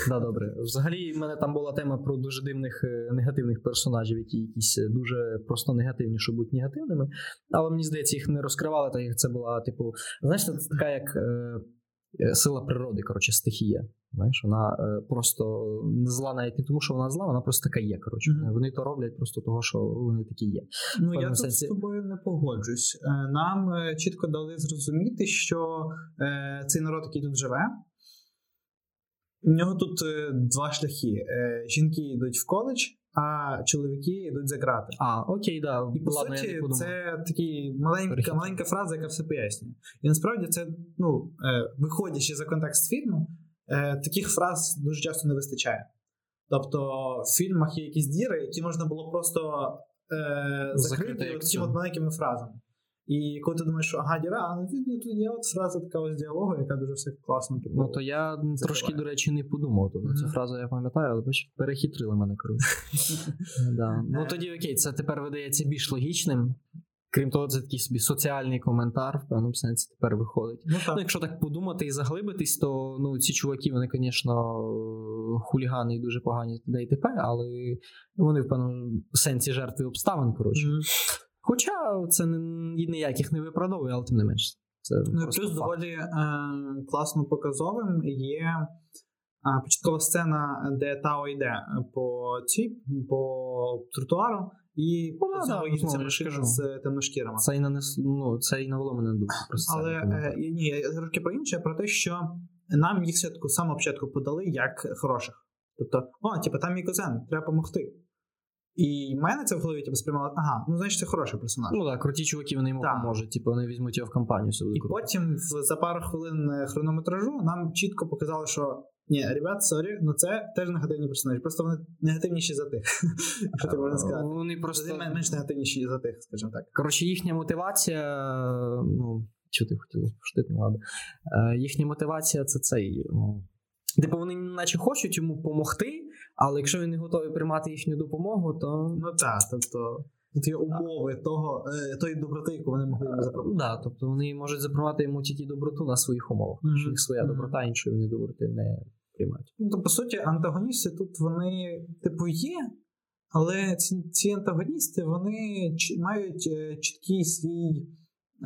Да, добре. Взагалі, в мене там була тема про дуже дивних е, негативних персонажів, які якісь е, дуже просто негативні, щоб бути негативними. Але мені здається, їх не розкривали, так як це була, типу, знаєш, це така як е, сила природи, коротше, стихія. Знаєш, вона е, просто не зла навіть не тому, що вона зла, вона просто така є. Коротше. Мгм. Вони то роблять просто того, що вони такі є. Ну, я тут сенсі. з тобою не погоджусь. Нам чітко дали зрозуміти, що е, цей народ, який тут живе, у нього тут е, два шляхи: Е, жінки йдуть в коледж, а чоловіки йдуть за грати. А, окей, да. І по ладно, суті, це такий маленька, Перехід. маленька фраза, яка все пояснює. І насправді це, ну, е, виходячи за контекст фільму, таких фраз дуже часто не вистачає. Тобто в фільмах є якісь діри, які можна було просто е, Закрити от маленькими фразами. І коли ти думаєш, що ага, діра, а ну тут, тут є от фраза така ось діалогу, яка дуже все класно. типу, Ну то я трошки, до речі, не подумав. Тобто цю фразу я пам'ятаю, але бач, перехитрили мене коротше. да. Ну тоді окей, це тепер видається більш логічним. Крім того, це такий собі соціальний коментар, в певному сенсі тепер виходить. Ну, Ну, якщо так подумати і заглибитись, то ну, ці чуваки, вони, звісно, хулігани і дуже погані т.д. і т.п., але вони в певному сенсі жертви обставин, коротше. Мгм. Хоча це не, ніяких не виправдовує, але тим не менш. Це Ну, плюс факт. доволі е, класно показовим є е, початкова сцена, де Тао йде по цій, по тротуару, і Ну, да, машина кажу. з темношкірами. Це і нанес, ну, це і навело мене на думку. Але е, ні, я трошки про інше, про те, що нам їх з самого початку подали як хороших. Тобто, о, типу, там мій кузен, треба допомогти. І в мене це в голові типу, сприймало, ага, ну значить це хороший персонаж. Ну так, круті чуваки, вони йому Так. поможуть, типу, вони візьмуть його в компанію сюди. І потім в- за пару хвилин е, хронометражу нам чітко показали, що ні, ребят, sorry, ну це теж негативні персонажі. Просто вони негативніші за тих. Що ти можна сказати? Вони просто. Менш негативніші за тих, скажімо так. Коротше, їхня мотивація, ну, що ти хотіла пошутити, ну ладно. Е, їхня мотивація це цей. Ну, типу, вони наче хочуть йому допомогти, але якщо він не готовий приймати їхню допомогу, то. Ну так, тобто тут є умови того, е, тої доброти, яку вони могли йому запропонувати. Да, тобто вони можуть запропонувати йому тільки доброту на своїх умовах. Що їх своя доброта, іншої вони доброти не приймають. Ну, то, по суті, антагоністи тут вони, типу, є, але ці, ці антагоністи вони ч- мають е, чіткий свій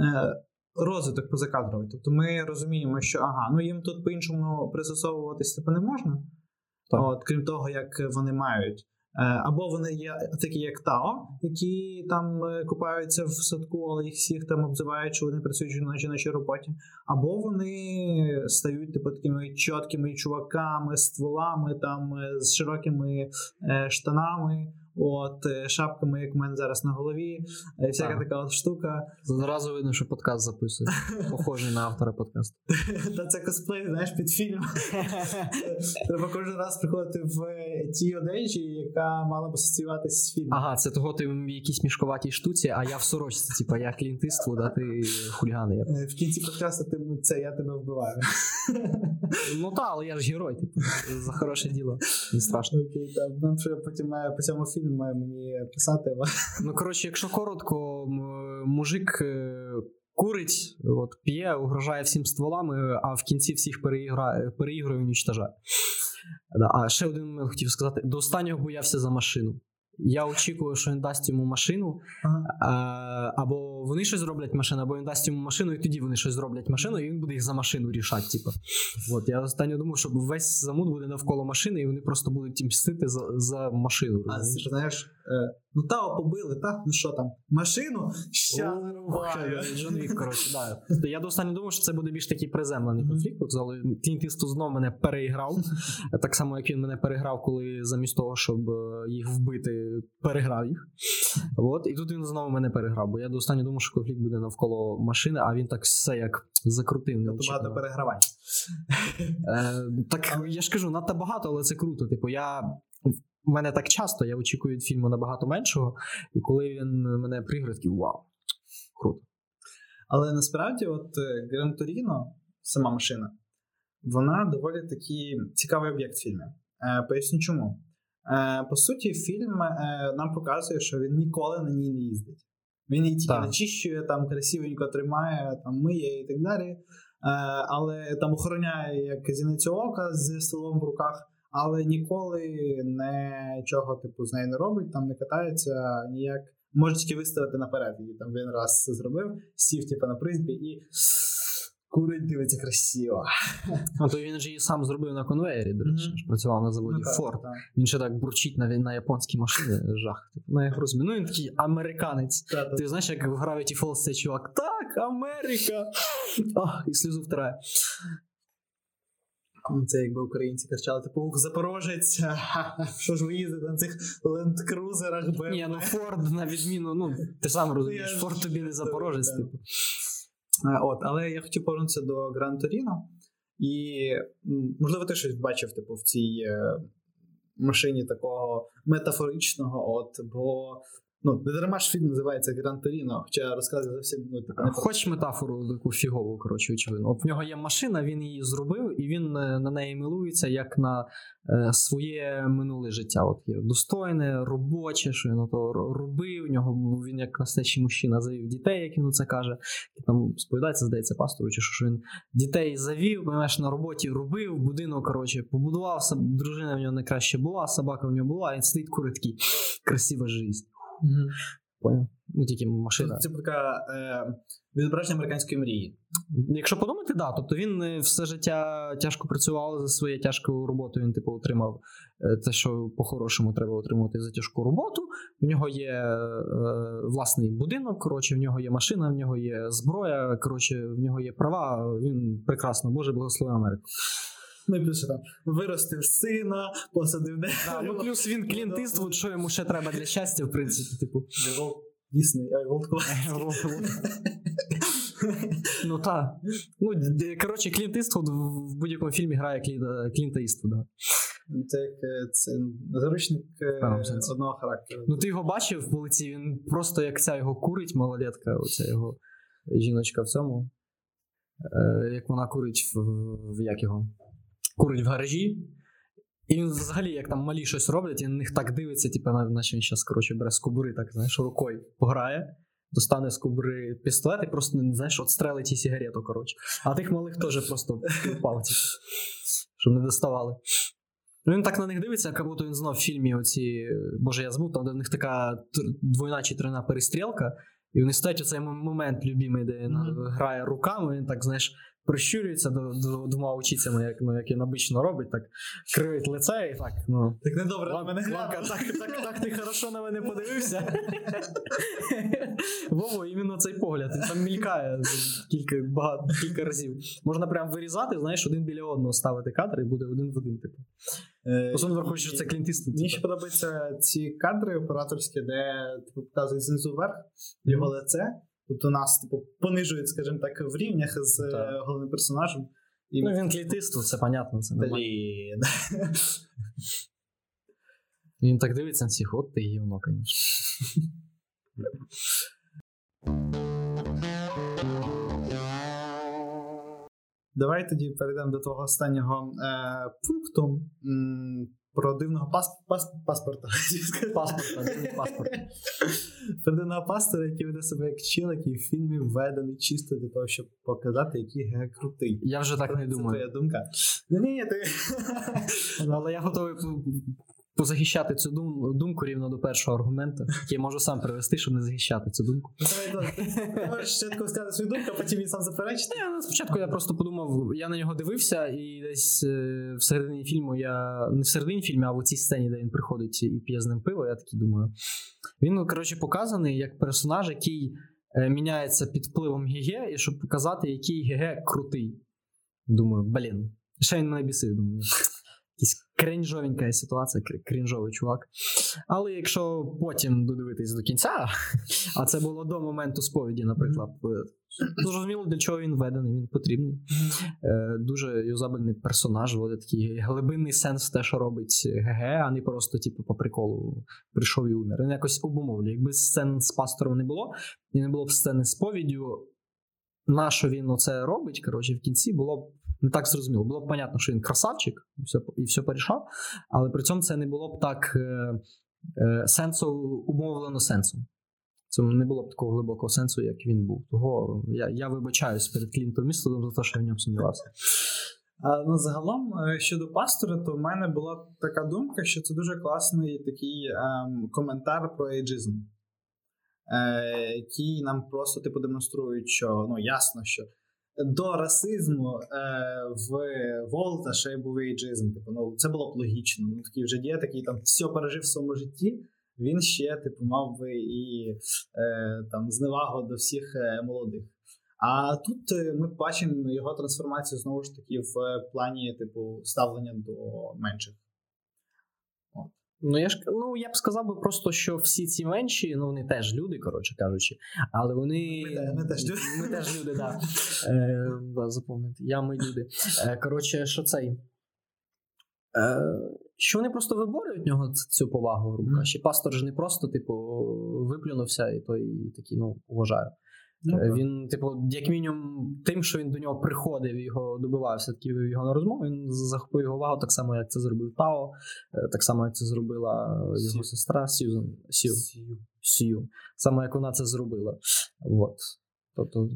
е, розвиток позакадровий. Тобто ми розуміємо, що ага, ну їм тут по-іншому пристосовуватись типу, не можна. Так. От, крім того, як вони мають. Е, Або вони є такі, як Тао, які там е, купаються в садку, але їх всіх там обзивають, що вони працюють на жіночій роботі. Або вони стають типу такими чіткими чуваками, стволами, там е, з широкими штанами. От е, шапками, як в мене зараз на голові, е, всяка Так. така от штука. Зразу видно, що подкаст записує. Похожий на автора подкасту. Та це косплей, знаєш, під фільм. Треба кожен раз приходити в е, тій одежі, яка мала б асоціюватися з фільмом. Ага, це того ти в якійсь мішковатій штуці, а я в сорочці, типа я Клінт Іствуд, а ти хуліган. Я. В кінці подкасту ти це я тебе вбиваю. Ну так, але я ж герой, типу, за хороше діло. Не страшно. Окей, так. Нам ще потім по цьому фільму має мені писати. Ну, коротше, якщо коротко, мужик е, курить, от, п'є, угрожає всім стволами, а в кінці всіх переіграє, переігрує і унічтожає. А ще один момент хотів сказати: до останнього боявся за машину. Я очікую, що він дасть йому машину, Ага. або вони щось зроблять машину, або він дасть йому машину, і тоді вони щось зроблять машину, і він буде їх за машину рішати. Типу. От, я останньо думав, що весь замут буде навколо машини, і вони просто будуть мстити за, за машину. А ти знаєш, ну та побили, та? Ну що там? Машину? Ща Вік, коротше, да. Тобто Я до останнього думав, що це буде більш такий приземлений конфлікт. Але Клінт Іствуд знов мене переіграв. Так само, як він мене переграв, коли замість того, щоб е, їх вбити, переграв їх. От, і тут він знову мене переграв, бо я до останнього думав, що конфлікт буде навколо машини, а він так все як закрутив. Тобто багато перегравань. Е, так я ж кажу, надто багато, але це круто. Типу, я. Мене так часто, я очікую від фільму набагато меншого, і коли він мене приграє, такий вау, круто. Але насправді, от е, Гран Торіно, сама машина, вона доволі такий цікавий об'єкт в фільмі. Е, поясню чому. Е, по суті, фільм е, нам показує, що він ніколи на ній не їздить. Він її тільки Так. начищує, там красивенько тримає, там миє і так далі. Е, але там охороняє як зіницю ока з столом в руках, але ніколи нічого типу з нею не робить, там не катається ніяк. Може тільки виставити наперед. Її там він раз це зробив, сів типу, на призбі і курить дивиться красиво. А то він же її сам зробив на конвеєрі, до речі, ж працював на заводі Ну, так, так. Він ще так бурчить на, на японській машині. Жах. Типу, ну, я його розумію. Ну він такий американець. Та, та, Ти знаєш, як в Gravity Falls цей чувак, так, Америка! Ах, і сльозу втирає. Це якби українці кричали, типу, ух, Запорожець, що ж ви їздите на цих лендкрузерах. Ні, ну Форд, на відміну, ну, ти сам розумієш, Форд тобі не запорожець, типу. От, але я хотів повернутися до Гран Торіно. І можливо, ти щось бачив, типу, в цій е, машині такого метафоричного, от, бо ну, не дарма ж фільм називається Гран Торіно, хоча розказує зовсім ну, типу, не Хоч метафору таку фігову, коротше, очевидно. От в нього є машина, він її зробив, і він е, на неї милується як на е, своє минуле життя. От є достойне, робоче, що він ро- робив. В нього він як настоящий мужчина завів дітей, як він це каже. І там сповідається, здається, пастору, чи що, він дітей завів, понимаєш, на роботі робив, будинок, коротше, побудував, дружина в нього найкраще була, собака в нього була, і сидить курить такий красива життя. Поняв? Ну, тільки машина. Це така е, відображення американської мрії. Якщо подумати, да. Тобто він е, все життя тяжко працював за своєю тяжкою роботою. Він типу отримав е, те, що по-хорошому треба отримувати за тяжку роботу. В нього є е, власний будинок. Коротше, в нього є машина, в нього є зброя. Коротше, в нього є права. Він прекрасно, Боже, благослови Америку. Ну і там виростив сина, посадив дерево. Да, ну плюс він Клінт Іствуд, що йому ще треба для щастя, в принципі, типу. Дійсний, а Волкова. Ну так. Ну, коротше, Клінт Іствуд в будь-якому фільмі грає Клінта, Клінта Іствуда. Це як е, це заручник е, одного характеру. Ну, ти його бачив в вулиці, він просто як ця його курить, малолетка, оця його жіночка в цьому. Е, як вона курить в, в як його? Курить в гаражі. І він взагалі, як там малі щось роблять, він на них так дивиться, типу, наче він зараз, коротше, бере з кобури, так, знаєш, рукою пограє, достане з кобури пістолет і просто, знаєш, отстрелить і сигарету, коротше. А тих малих теж просто впав, типу, щоб не доставали. Ну, він так на них дивиться, як будто він знов в фільмі оці. Боже, я забув, там де в них така двойна чи тройна перестрілка, і вони стоять у цей момент любимий, де він Мгм. грає руками, він так, знаєш, прищурюється до, до двома очицями, як, ну, як він обично робить, так кривить лице і так. Ну. Так недобре на мене глянув. так, так, так ти хорошо на мене подивився. Вово, іменно цей погляд. Він там мількає кілька, багато, кілька разів. Можна прям вирізати, знаєш, один біля одного ставити кадр і буде один в один, типу. Е, Особливо враховуючи, що це Клінт Мені типу. ще подобаються ці кадри операторські, де типу, показують знизу вверх його лице. Тобто нас, типу, понижують, скажімо так, в рівнях з е, Так. головним персонажем. І Ну, він Клінт Іствуд, це понятно. Це. Блін. Він так дивиться на всіх, от ти гівно, звісно. Давай тоді перейдемо до твого останнього е, пункту про дивного пас, пас, паспорта. Паспорт, дивний паспорт. Про дивного пастора, який веде себе як чел, який в фільмі введений чисто для того, щоб показати, який ге крутий. Я вже так не Це думаю. твоя думка. Ні, ні, ти. Але я готовий позахищати цю дум- думку рівно до першого аргументу, я можу сам привести, щоб не захищати цю думку. Давай, давай. Можеш спочатку сказати свою думку, а потім він сам заперечити. Я, ну, спочатку я просто подумав, я на нього дивився, і десь е, в середині фільму я не в середині фільму, а в цій сцені, де він приходить і п'є з ним пиво, я такий думаю. Він, ну, коротше, показаний як персонаж, який е, міняється під впливом ГГ, і щоб показати, який ГГ крутий. Думаю, блін. Ще він мене бісив, думаю. Якась кринжовенька ситуація, кр- кринжовий чувак. Але якщо потім додивитись до кінця, а це було до моменту сповіді, наприклад, е, зрозуміло, для чого він введений, він потрібний. Е, Дуже юзабельний персонаж, вводить такий глибинний сенс в те, що робить ГГ, а не просто, типу, по приколу прийшов і умер. Він якось обумовлює. Якби сцен з пастором не було, і не було б сцени з повіддю, на що він оце робить, коротше, в кінці було б не так зрозуміло. Було б понятно, що він красавчик і все, і все порішав, але при цьому це не було б так е, е, сенсу, умовлено сенсом. Це не було б такого глибокого сенсу, як він був. Того я, я вибачаюсь перед Клінтом Містодом за те, що я в ньому сумнівався. Ну, загалом, е, щодо пастора, то в мене була така думка, що це дуже класний такий ем, коментар про ейджизм, е, який нам просто типу демонструють, що ну ясно, що до расизму е, в Волта ще й був ейджизм. Типу, ну це було б логічно. Ну такий вже дід, який там все пережив в своєму житті. Він ще типу мав би і е, там зневагу до всіх е, молодих. А тут е, ми бачимо його трансформацію знову ж таки в плані, типу, ставлення до менших. Ну я ж ну я б сказав би просто, що всі ці менші, ну вони теж люди, коротше кажучи, але вони. Ми ми теж люди. Ми теж люди, да. Е, да, заповнити. Я ми люди. Е, коротше, що цей. Е, що вони просто виборюють в нього цю повагу, грубо кажучи. Пастор ж не просто, типу, виплюнувся, і той і такий, ну, уважаю. Ну, Е. Він, типу, як мінімум, тим, що він до нього приходив, його добивався таки його на розмову, він захопив його увагу, так само, як це зробив Тао, е, так само, як це зробила його сестра Сьюзен. Сью. Сью. Саме як вона це зробила. От. Тобто,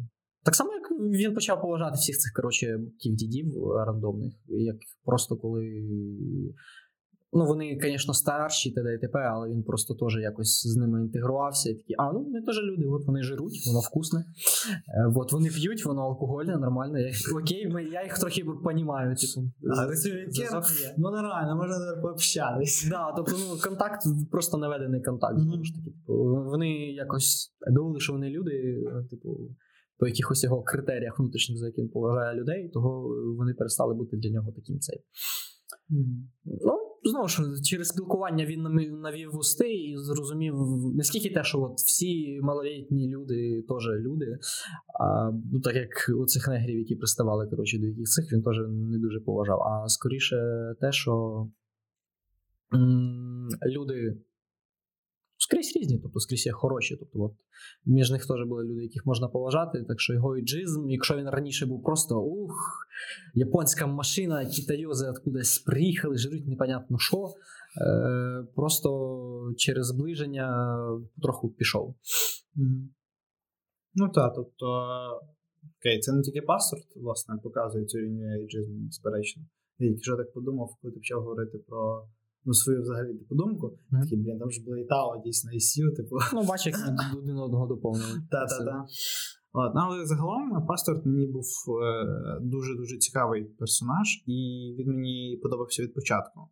так само, як він почав поважати всіх цих, коротше, дідів рандомних, як просто коли. Ну, вони, звісно, старші, т.д. і т.п., але він просто теж якось з ними інтегрувався і такі, а ну вони теж люди, от вони жируть, воно вкусне. Е, От вони п'ють, воно алкогольне, нормально. Я, окей, ми, я їх трохи понімаю. Типу. Ну нормально, можна пообщатись. Да, тобто, ну, контакт, просто наведений контакт, знову ж таки. Типу, вони якось думали, що вони люди, е, типу, по якихось його критеріях внутрішніх, за він поважає людей, того вони перестали бути для нього таким цей. Ну, знову ж, через спілкування він навів вусти і зрозумів, наскільки те, що от всі малолітні люди теж люди. А, ну, так як у цих негрів, які приставали коротше, до яких цих, він теж не дуже поважав. А скоріше те, що м, люди скрізь різні, тобто скрізь є хороші. Тобто, от, між них теж були люди, яких можна поважати. Так що його іджизм, якщо він раніше був просто ух, японська машина, китайози откудись приїхали, жруть непонятно що. Е, просто через зближення трохи пішов. Ну так, тобто. Окей, це не тільки пастор, власне, показує цю лінію ейджизму, безперечно. Я тільки так подумав, коли ти почав говорити про ну, свою взагалі типу, думку. Мгм. Такий, блін, там ж були і Тао, дійсно, і Сью, типу. Ну, бачиш, як один одного доповнили. Та, та, та. От, ну, але загалом пастор мені був е, дуже-дуже цікавий персонаж, і він мені подобався від початку. Е,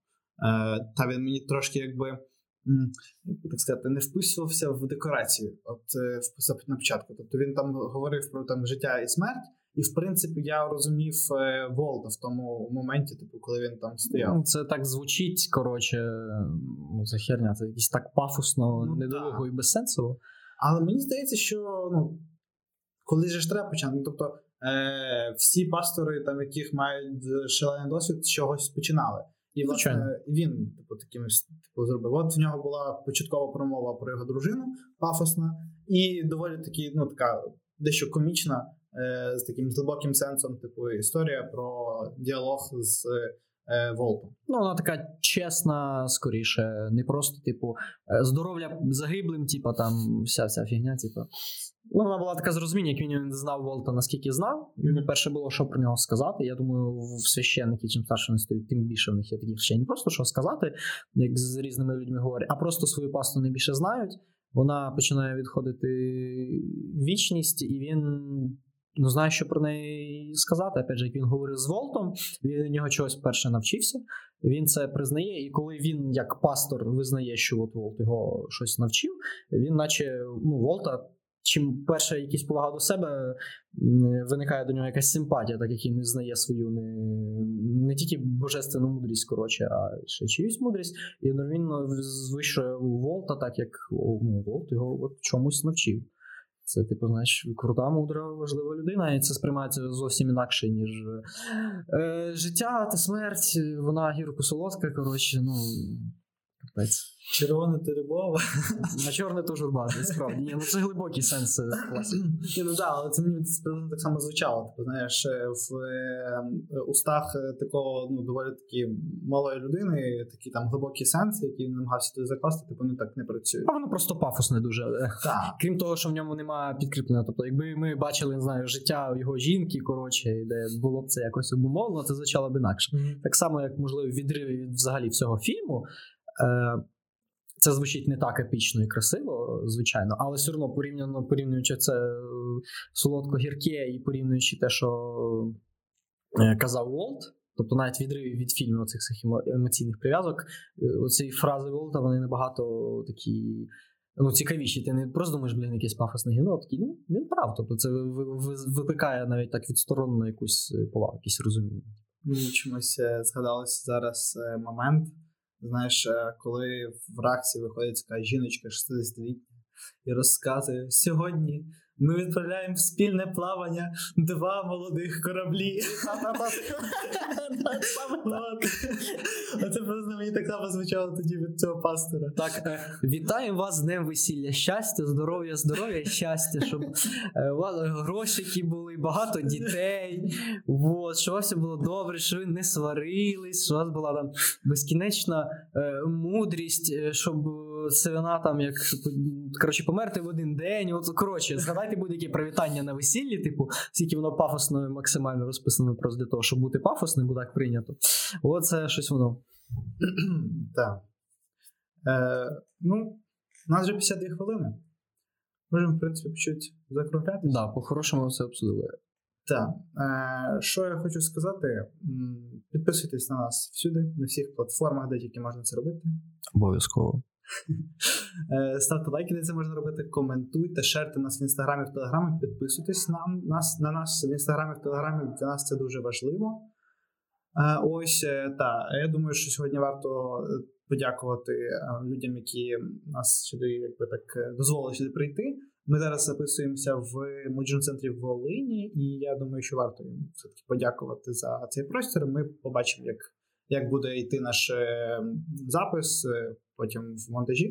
та він мені трошки якби. Так сказати, не вписувався в декорацію, от е, на початку. Тобто він там говорив про там життя і смерть, І в принципі я розумів е, Волта в тому моменті, типу, коли він там стояв. Ну, це так звучить, коротше, ну це херня, це якось так пафосно, Ну, недолуго і безсенсово. Але мені здається, що ну, коли же ж треба почати. Ну, тобто, е, всі пастори, там, яких мають шалений досвід, з чогось починали. І власне він, типу, таким типу, зробив. От в нього була початкова промова про його дружину, пафосна, і доволі таки, ну, така дещо комічна, з таким глибоким сенсом, типу, історія про діалог з е, Волтом. Ну, вона така чесна, скоріше, не просто, типу, е, здоров'я загиблим, типу, там вся вся фігня, типу. Ну, вона була така з розуміння, як він не знав Волта, наскільки знав. Йому перше було, що про нього сказати. Я думаю, в священники, чим старше вони стоять, тим більше в них є таких речей. Не просто що сказати, як з різними людьми говорять, а просто свою пасту не більше знають. Вона починає відходити в вічність, і він ну, знає, що про неї сказати. Опять же, як він говорив з Волтом, він у нього чогось перше навчився. Він це признає, і коли він, як пастор, визнає, що от Волт його щось навчив, він, наче ну, Волта, чим перше якісь повага до себе, виникає до нього якась симпатія, так як він визнає свою не, не тільки божественну мудрість, коротше, а ще чиюсь мудрість, і одновременно звищує Волта, так як ну, Волт його от чомусь навчив. Це, типу, знаєш, крута, мудра, важлива людина, і це сприймається зовсім інакше, ніж е, життя та смерть, вона гірко солодка, коротше, ну. Капець. Червона теребова. А чорне то журба, справді. Ні, ну це глибокий сенс е, класики. Ні, ну да, але це мені так само звучало. Типу, знаєш, е, в е, устах такого ну, доволі таки малої людини, такі там глибокі сенси, які він намагався туди закласти, типу, вони так не працюють. А воно просто пафосне дуже. Так. Крім того, що в ньому немає підкріплення. Тобто, якби ми бачили, не знаю, життя його жінки, коротше, де було б це якось обумовлено, це звучало б інакше. Так само, як можливо, відриви від взагалі всього фільму. Е, це звучить не так епічно і красиво, звичайно, але все одно порівняно порівнюючи це е, солодко-гірке і порівнюючи те, що е, казав Волт, тобто навіть відриви від фільмів оцих всіх емо- емоційних прив'язок, оці фрази Волта, вони набагато такі. Ну, цікавіші, ти не просто думаєш, блін, якесь пафосне гіно, такий, ну, він прав. Тобто це ви- ви- викликає навіть так відсторонено якусь повагу, якісь розуміння. Мені чомусь згадалося зараз момент. Знаєш, е, коли в Раксі виходить така жіночка 60-літня і розказує: сьогодні ми відправляємо в спільне плавання два молодих кораблі. Оце просто мені так само звучало тоді від цього пастора. Так, е, вітаємо вас з Днем весілля. Щастя, здоров'я, здоров'я, щастя, щоб е, грошики були, багато дітей. Вот, що вас було добре, що ви не сварились, що у вас була там безкінечна е, мудрість, щоб сивина там як коротше, померти в один день. От, коротше, згадайте будь-яке привітання на весіллі, типу, скільки воно пафосно і максимально розписано просто для того, щоб бути пафосним, бо так прийнято. От це щось воно. Так. Е, ну, у нас вже 52 хвилини. Можемо, в принципі, чуть закруглятися. Да, по-хорошому все обсудили. Так. Е, що я хочу сказати? Підписуйтесь на нас всюди, на всіх платформах, де тільки можна це робити. Обов'язково. Е, Ставте лайки, де це можна робити, коментуйте, шерте нас в інстаграмі, в телеграмі, підписуйтесь на нас, на нас в інстаграмі, в телеграмі. Для нас це дуже важливо. Е, Ось е, та я думаю, що сьогодні варто подякувати людям, які нас сюди якби так дозволили сюди прийти. Ми зараз записуємося в молодіжному центрі в Волині, і я думаю, що варто їм все-таки подякувати за цей простір. Ми побачимо, як, як буде йти наш запис потім в монтажі.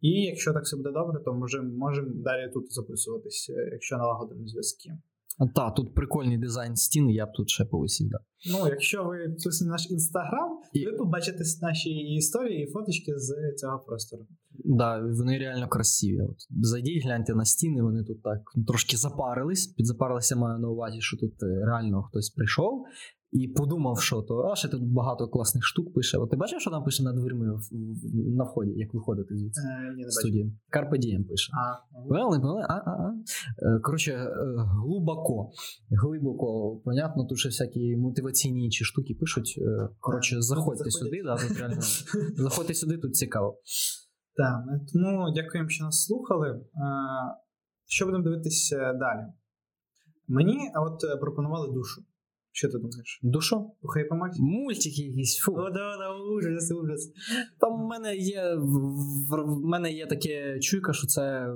І якщо так все буде добре, то можемо можемо далі тут записуватись, е, якщо налагодимо зв'язки. А, та, тут прикольний дизайн стіни, я б тут ще повисів, да. Ну, якщо ви підписані наш інстаграм, І- ви побачите наші історії і фоточки з цього простору. Да, вони реально красиві. От, зайдіть, гляньте на стіни, вони тут так ну, трошки запарились. Підзапарилися маю на увазі, що тут е, реально хтось прийшов і подумав, що то, а ще тут багато класних штук пише. От ти бачив, що там пише над дверми на вході, як виходити звідси? Е, не студії. Carpe Diem пише. Поняли, поняли? А, а, а. Е, Коротше, е, глибоко. Глибоко, понятно, тут ще всякі мотиваційні інші штуки пишуть. Е, Коротше, заходьте сюди, да, тут реально. Заходьте сюди, тут цікаво. Так, тому дякуємо, що нас слухали. Що будемо дивитися далі? Мені от пропонували душу. Що ти думаєш? Душу? Пухай по Максі? Мультики якісь. Фу. О, да, да, ужас, ужас. Там в мене є в, мене є таке чуйка, що це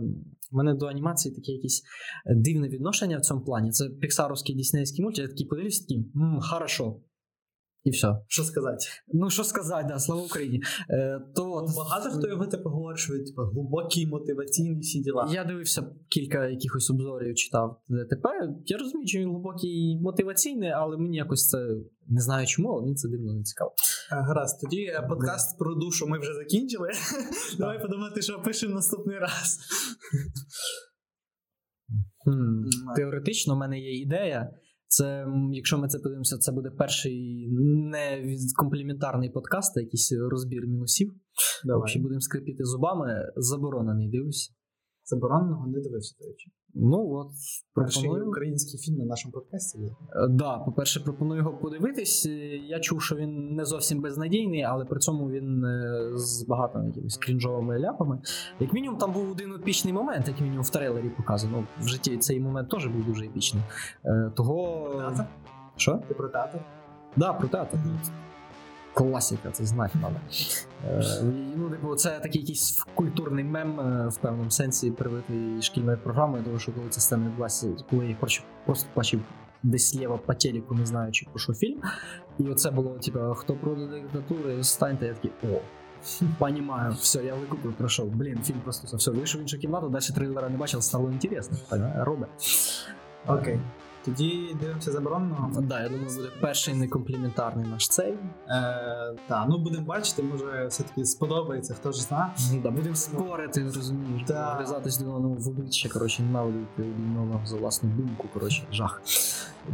в мене до анімації таке якесь дивне відношення в цьому плані. Це піксаровський діснейський мультик, я такий подивився, такий, хорошо. І все. Що сказати? Ну, що сказати, да, слава Україні. Е, то от, Багато хто його типу говорить, що типу, глибокі, мотиваційні всі діла. я дивився кілька якихось обзорів, читав ДТП. Я розумію, що він глибокий і мотиваційний, але мені якось це не знаю чому, але мені це дивно не цікаво. Е, Гаразд, тоді е, подкаст про душу ми вже закінчили. Давай подумати, що пишемо наступний раз. Теоретично, в мене є ідея. Це, якщо ми це подивимося, це буде перший не компліментарний подкаст, а якийсь розбір мінусів. Взагалі будемо скрипіти зубами. Заборонений, дивлюся. Забороненого не дивився, до речі. Ну от, Перший пропоную. український фільм на нашому подкасті є. Е, Да, по-перше, пропоную його подивитись. Е, Я чув, що він не зовсім безнадійний, але при цьому він е, з багатими якимись крінжовими ляпами. Як мінімум, там був один епічний момент, як мінімум в трейлері показано. Ну, в житті цей момент теж був дуже епічний. Того. Театр? Що? Ти про театр? Да, про театр. Класика, це знати треба. Е, ну, типу, це такий якийсь культурний мем е, в певному сенсі привитий шкільною програмою, тому що коли ця сцена відбулася, коли я просто бачив десь сліва по телеку, не знаючи про що фільм. І оце було, типу, хто проти диктатури, станьте, я такий, о. Понімаю, все, я викупив, пройшов. Блін, фільм просто все, вийшов в іншу кімнату, далі трейлера не бачив, стало інтересно. Робить. Окей. Тоді дивимося забороненого. Да, я думаю, буде перший некомпліментарний наш цей. Е, так, ну будемо бачити, може все-таки сподобається, хто ж знає. Ну, да, будемо спорити, розумієш, Да. врізатись один одному в обличчя, коротше, ненавидити один одного за власну думку, коротше, жах.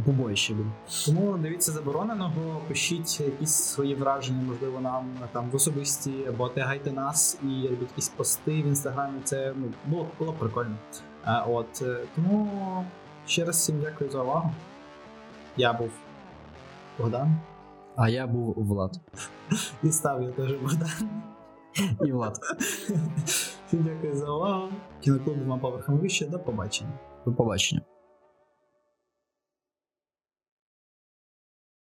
Побоїще буде. Тому дивіться забороненого, пишіть якісь свої враження, можливо, нам там в особисті, або тегайте нас і робіть якісь пости в інстаграмі. Це ну, було, було прикольно. Е, от е, тому ще раз всім дякую за увагу. Я був Богдан. А я був Влад. І став я теж Богдан. І Влад. Всім дякую за увагу. Кіноклуб двома поверхом вище. До побачення. До побачення.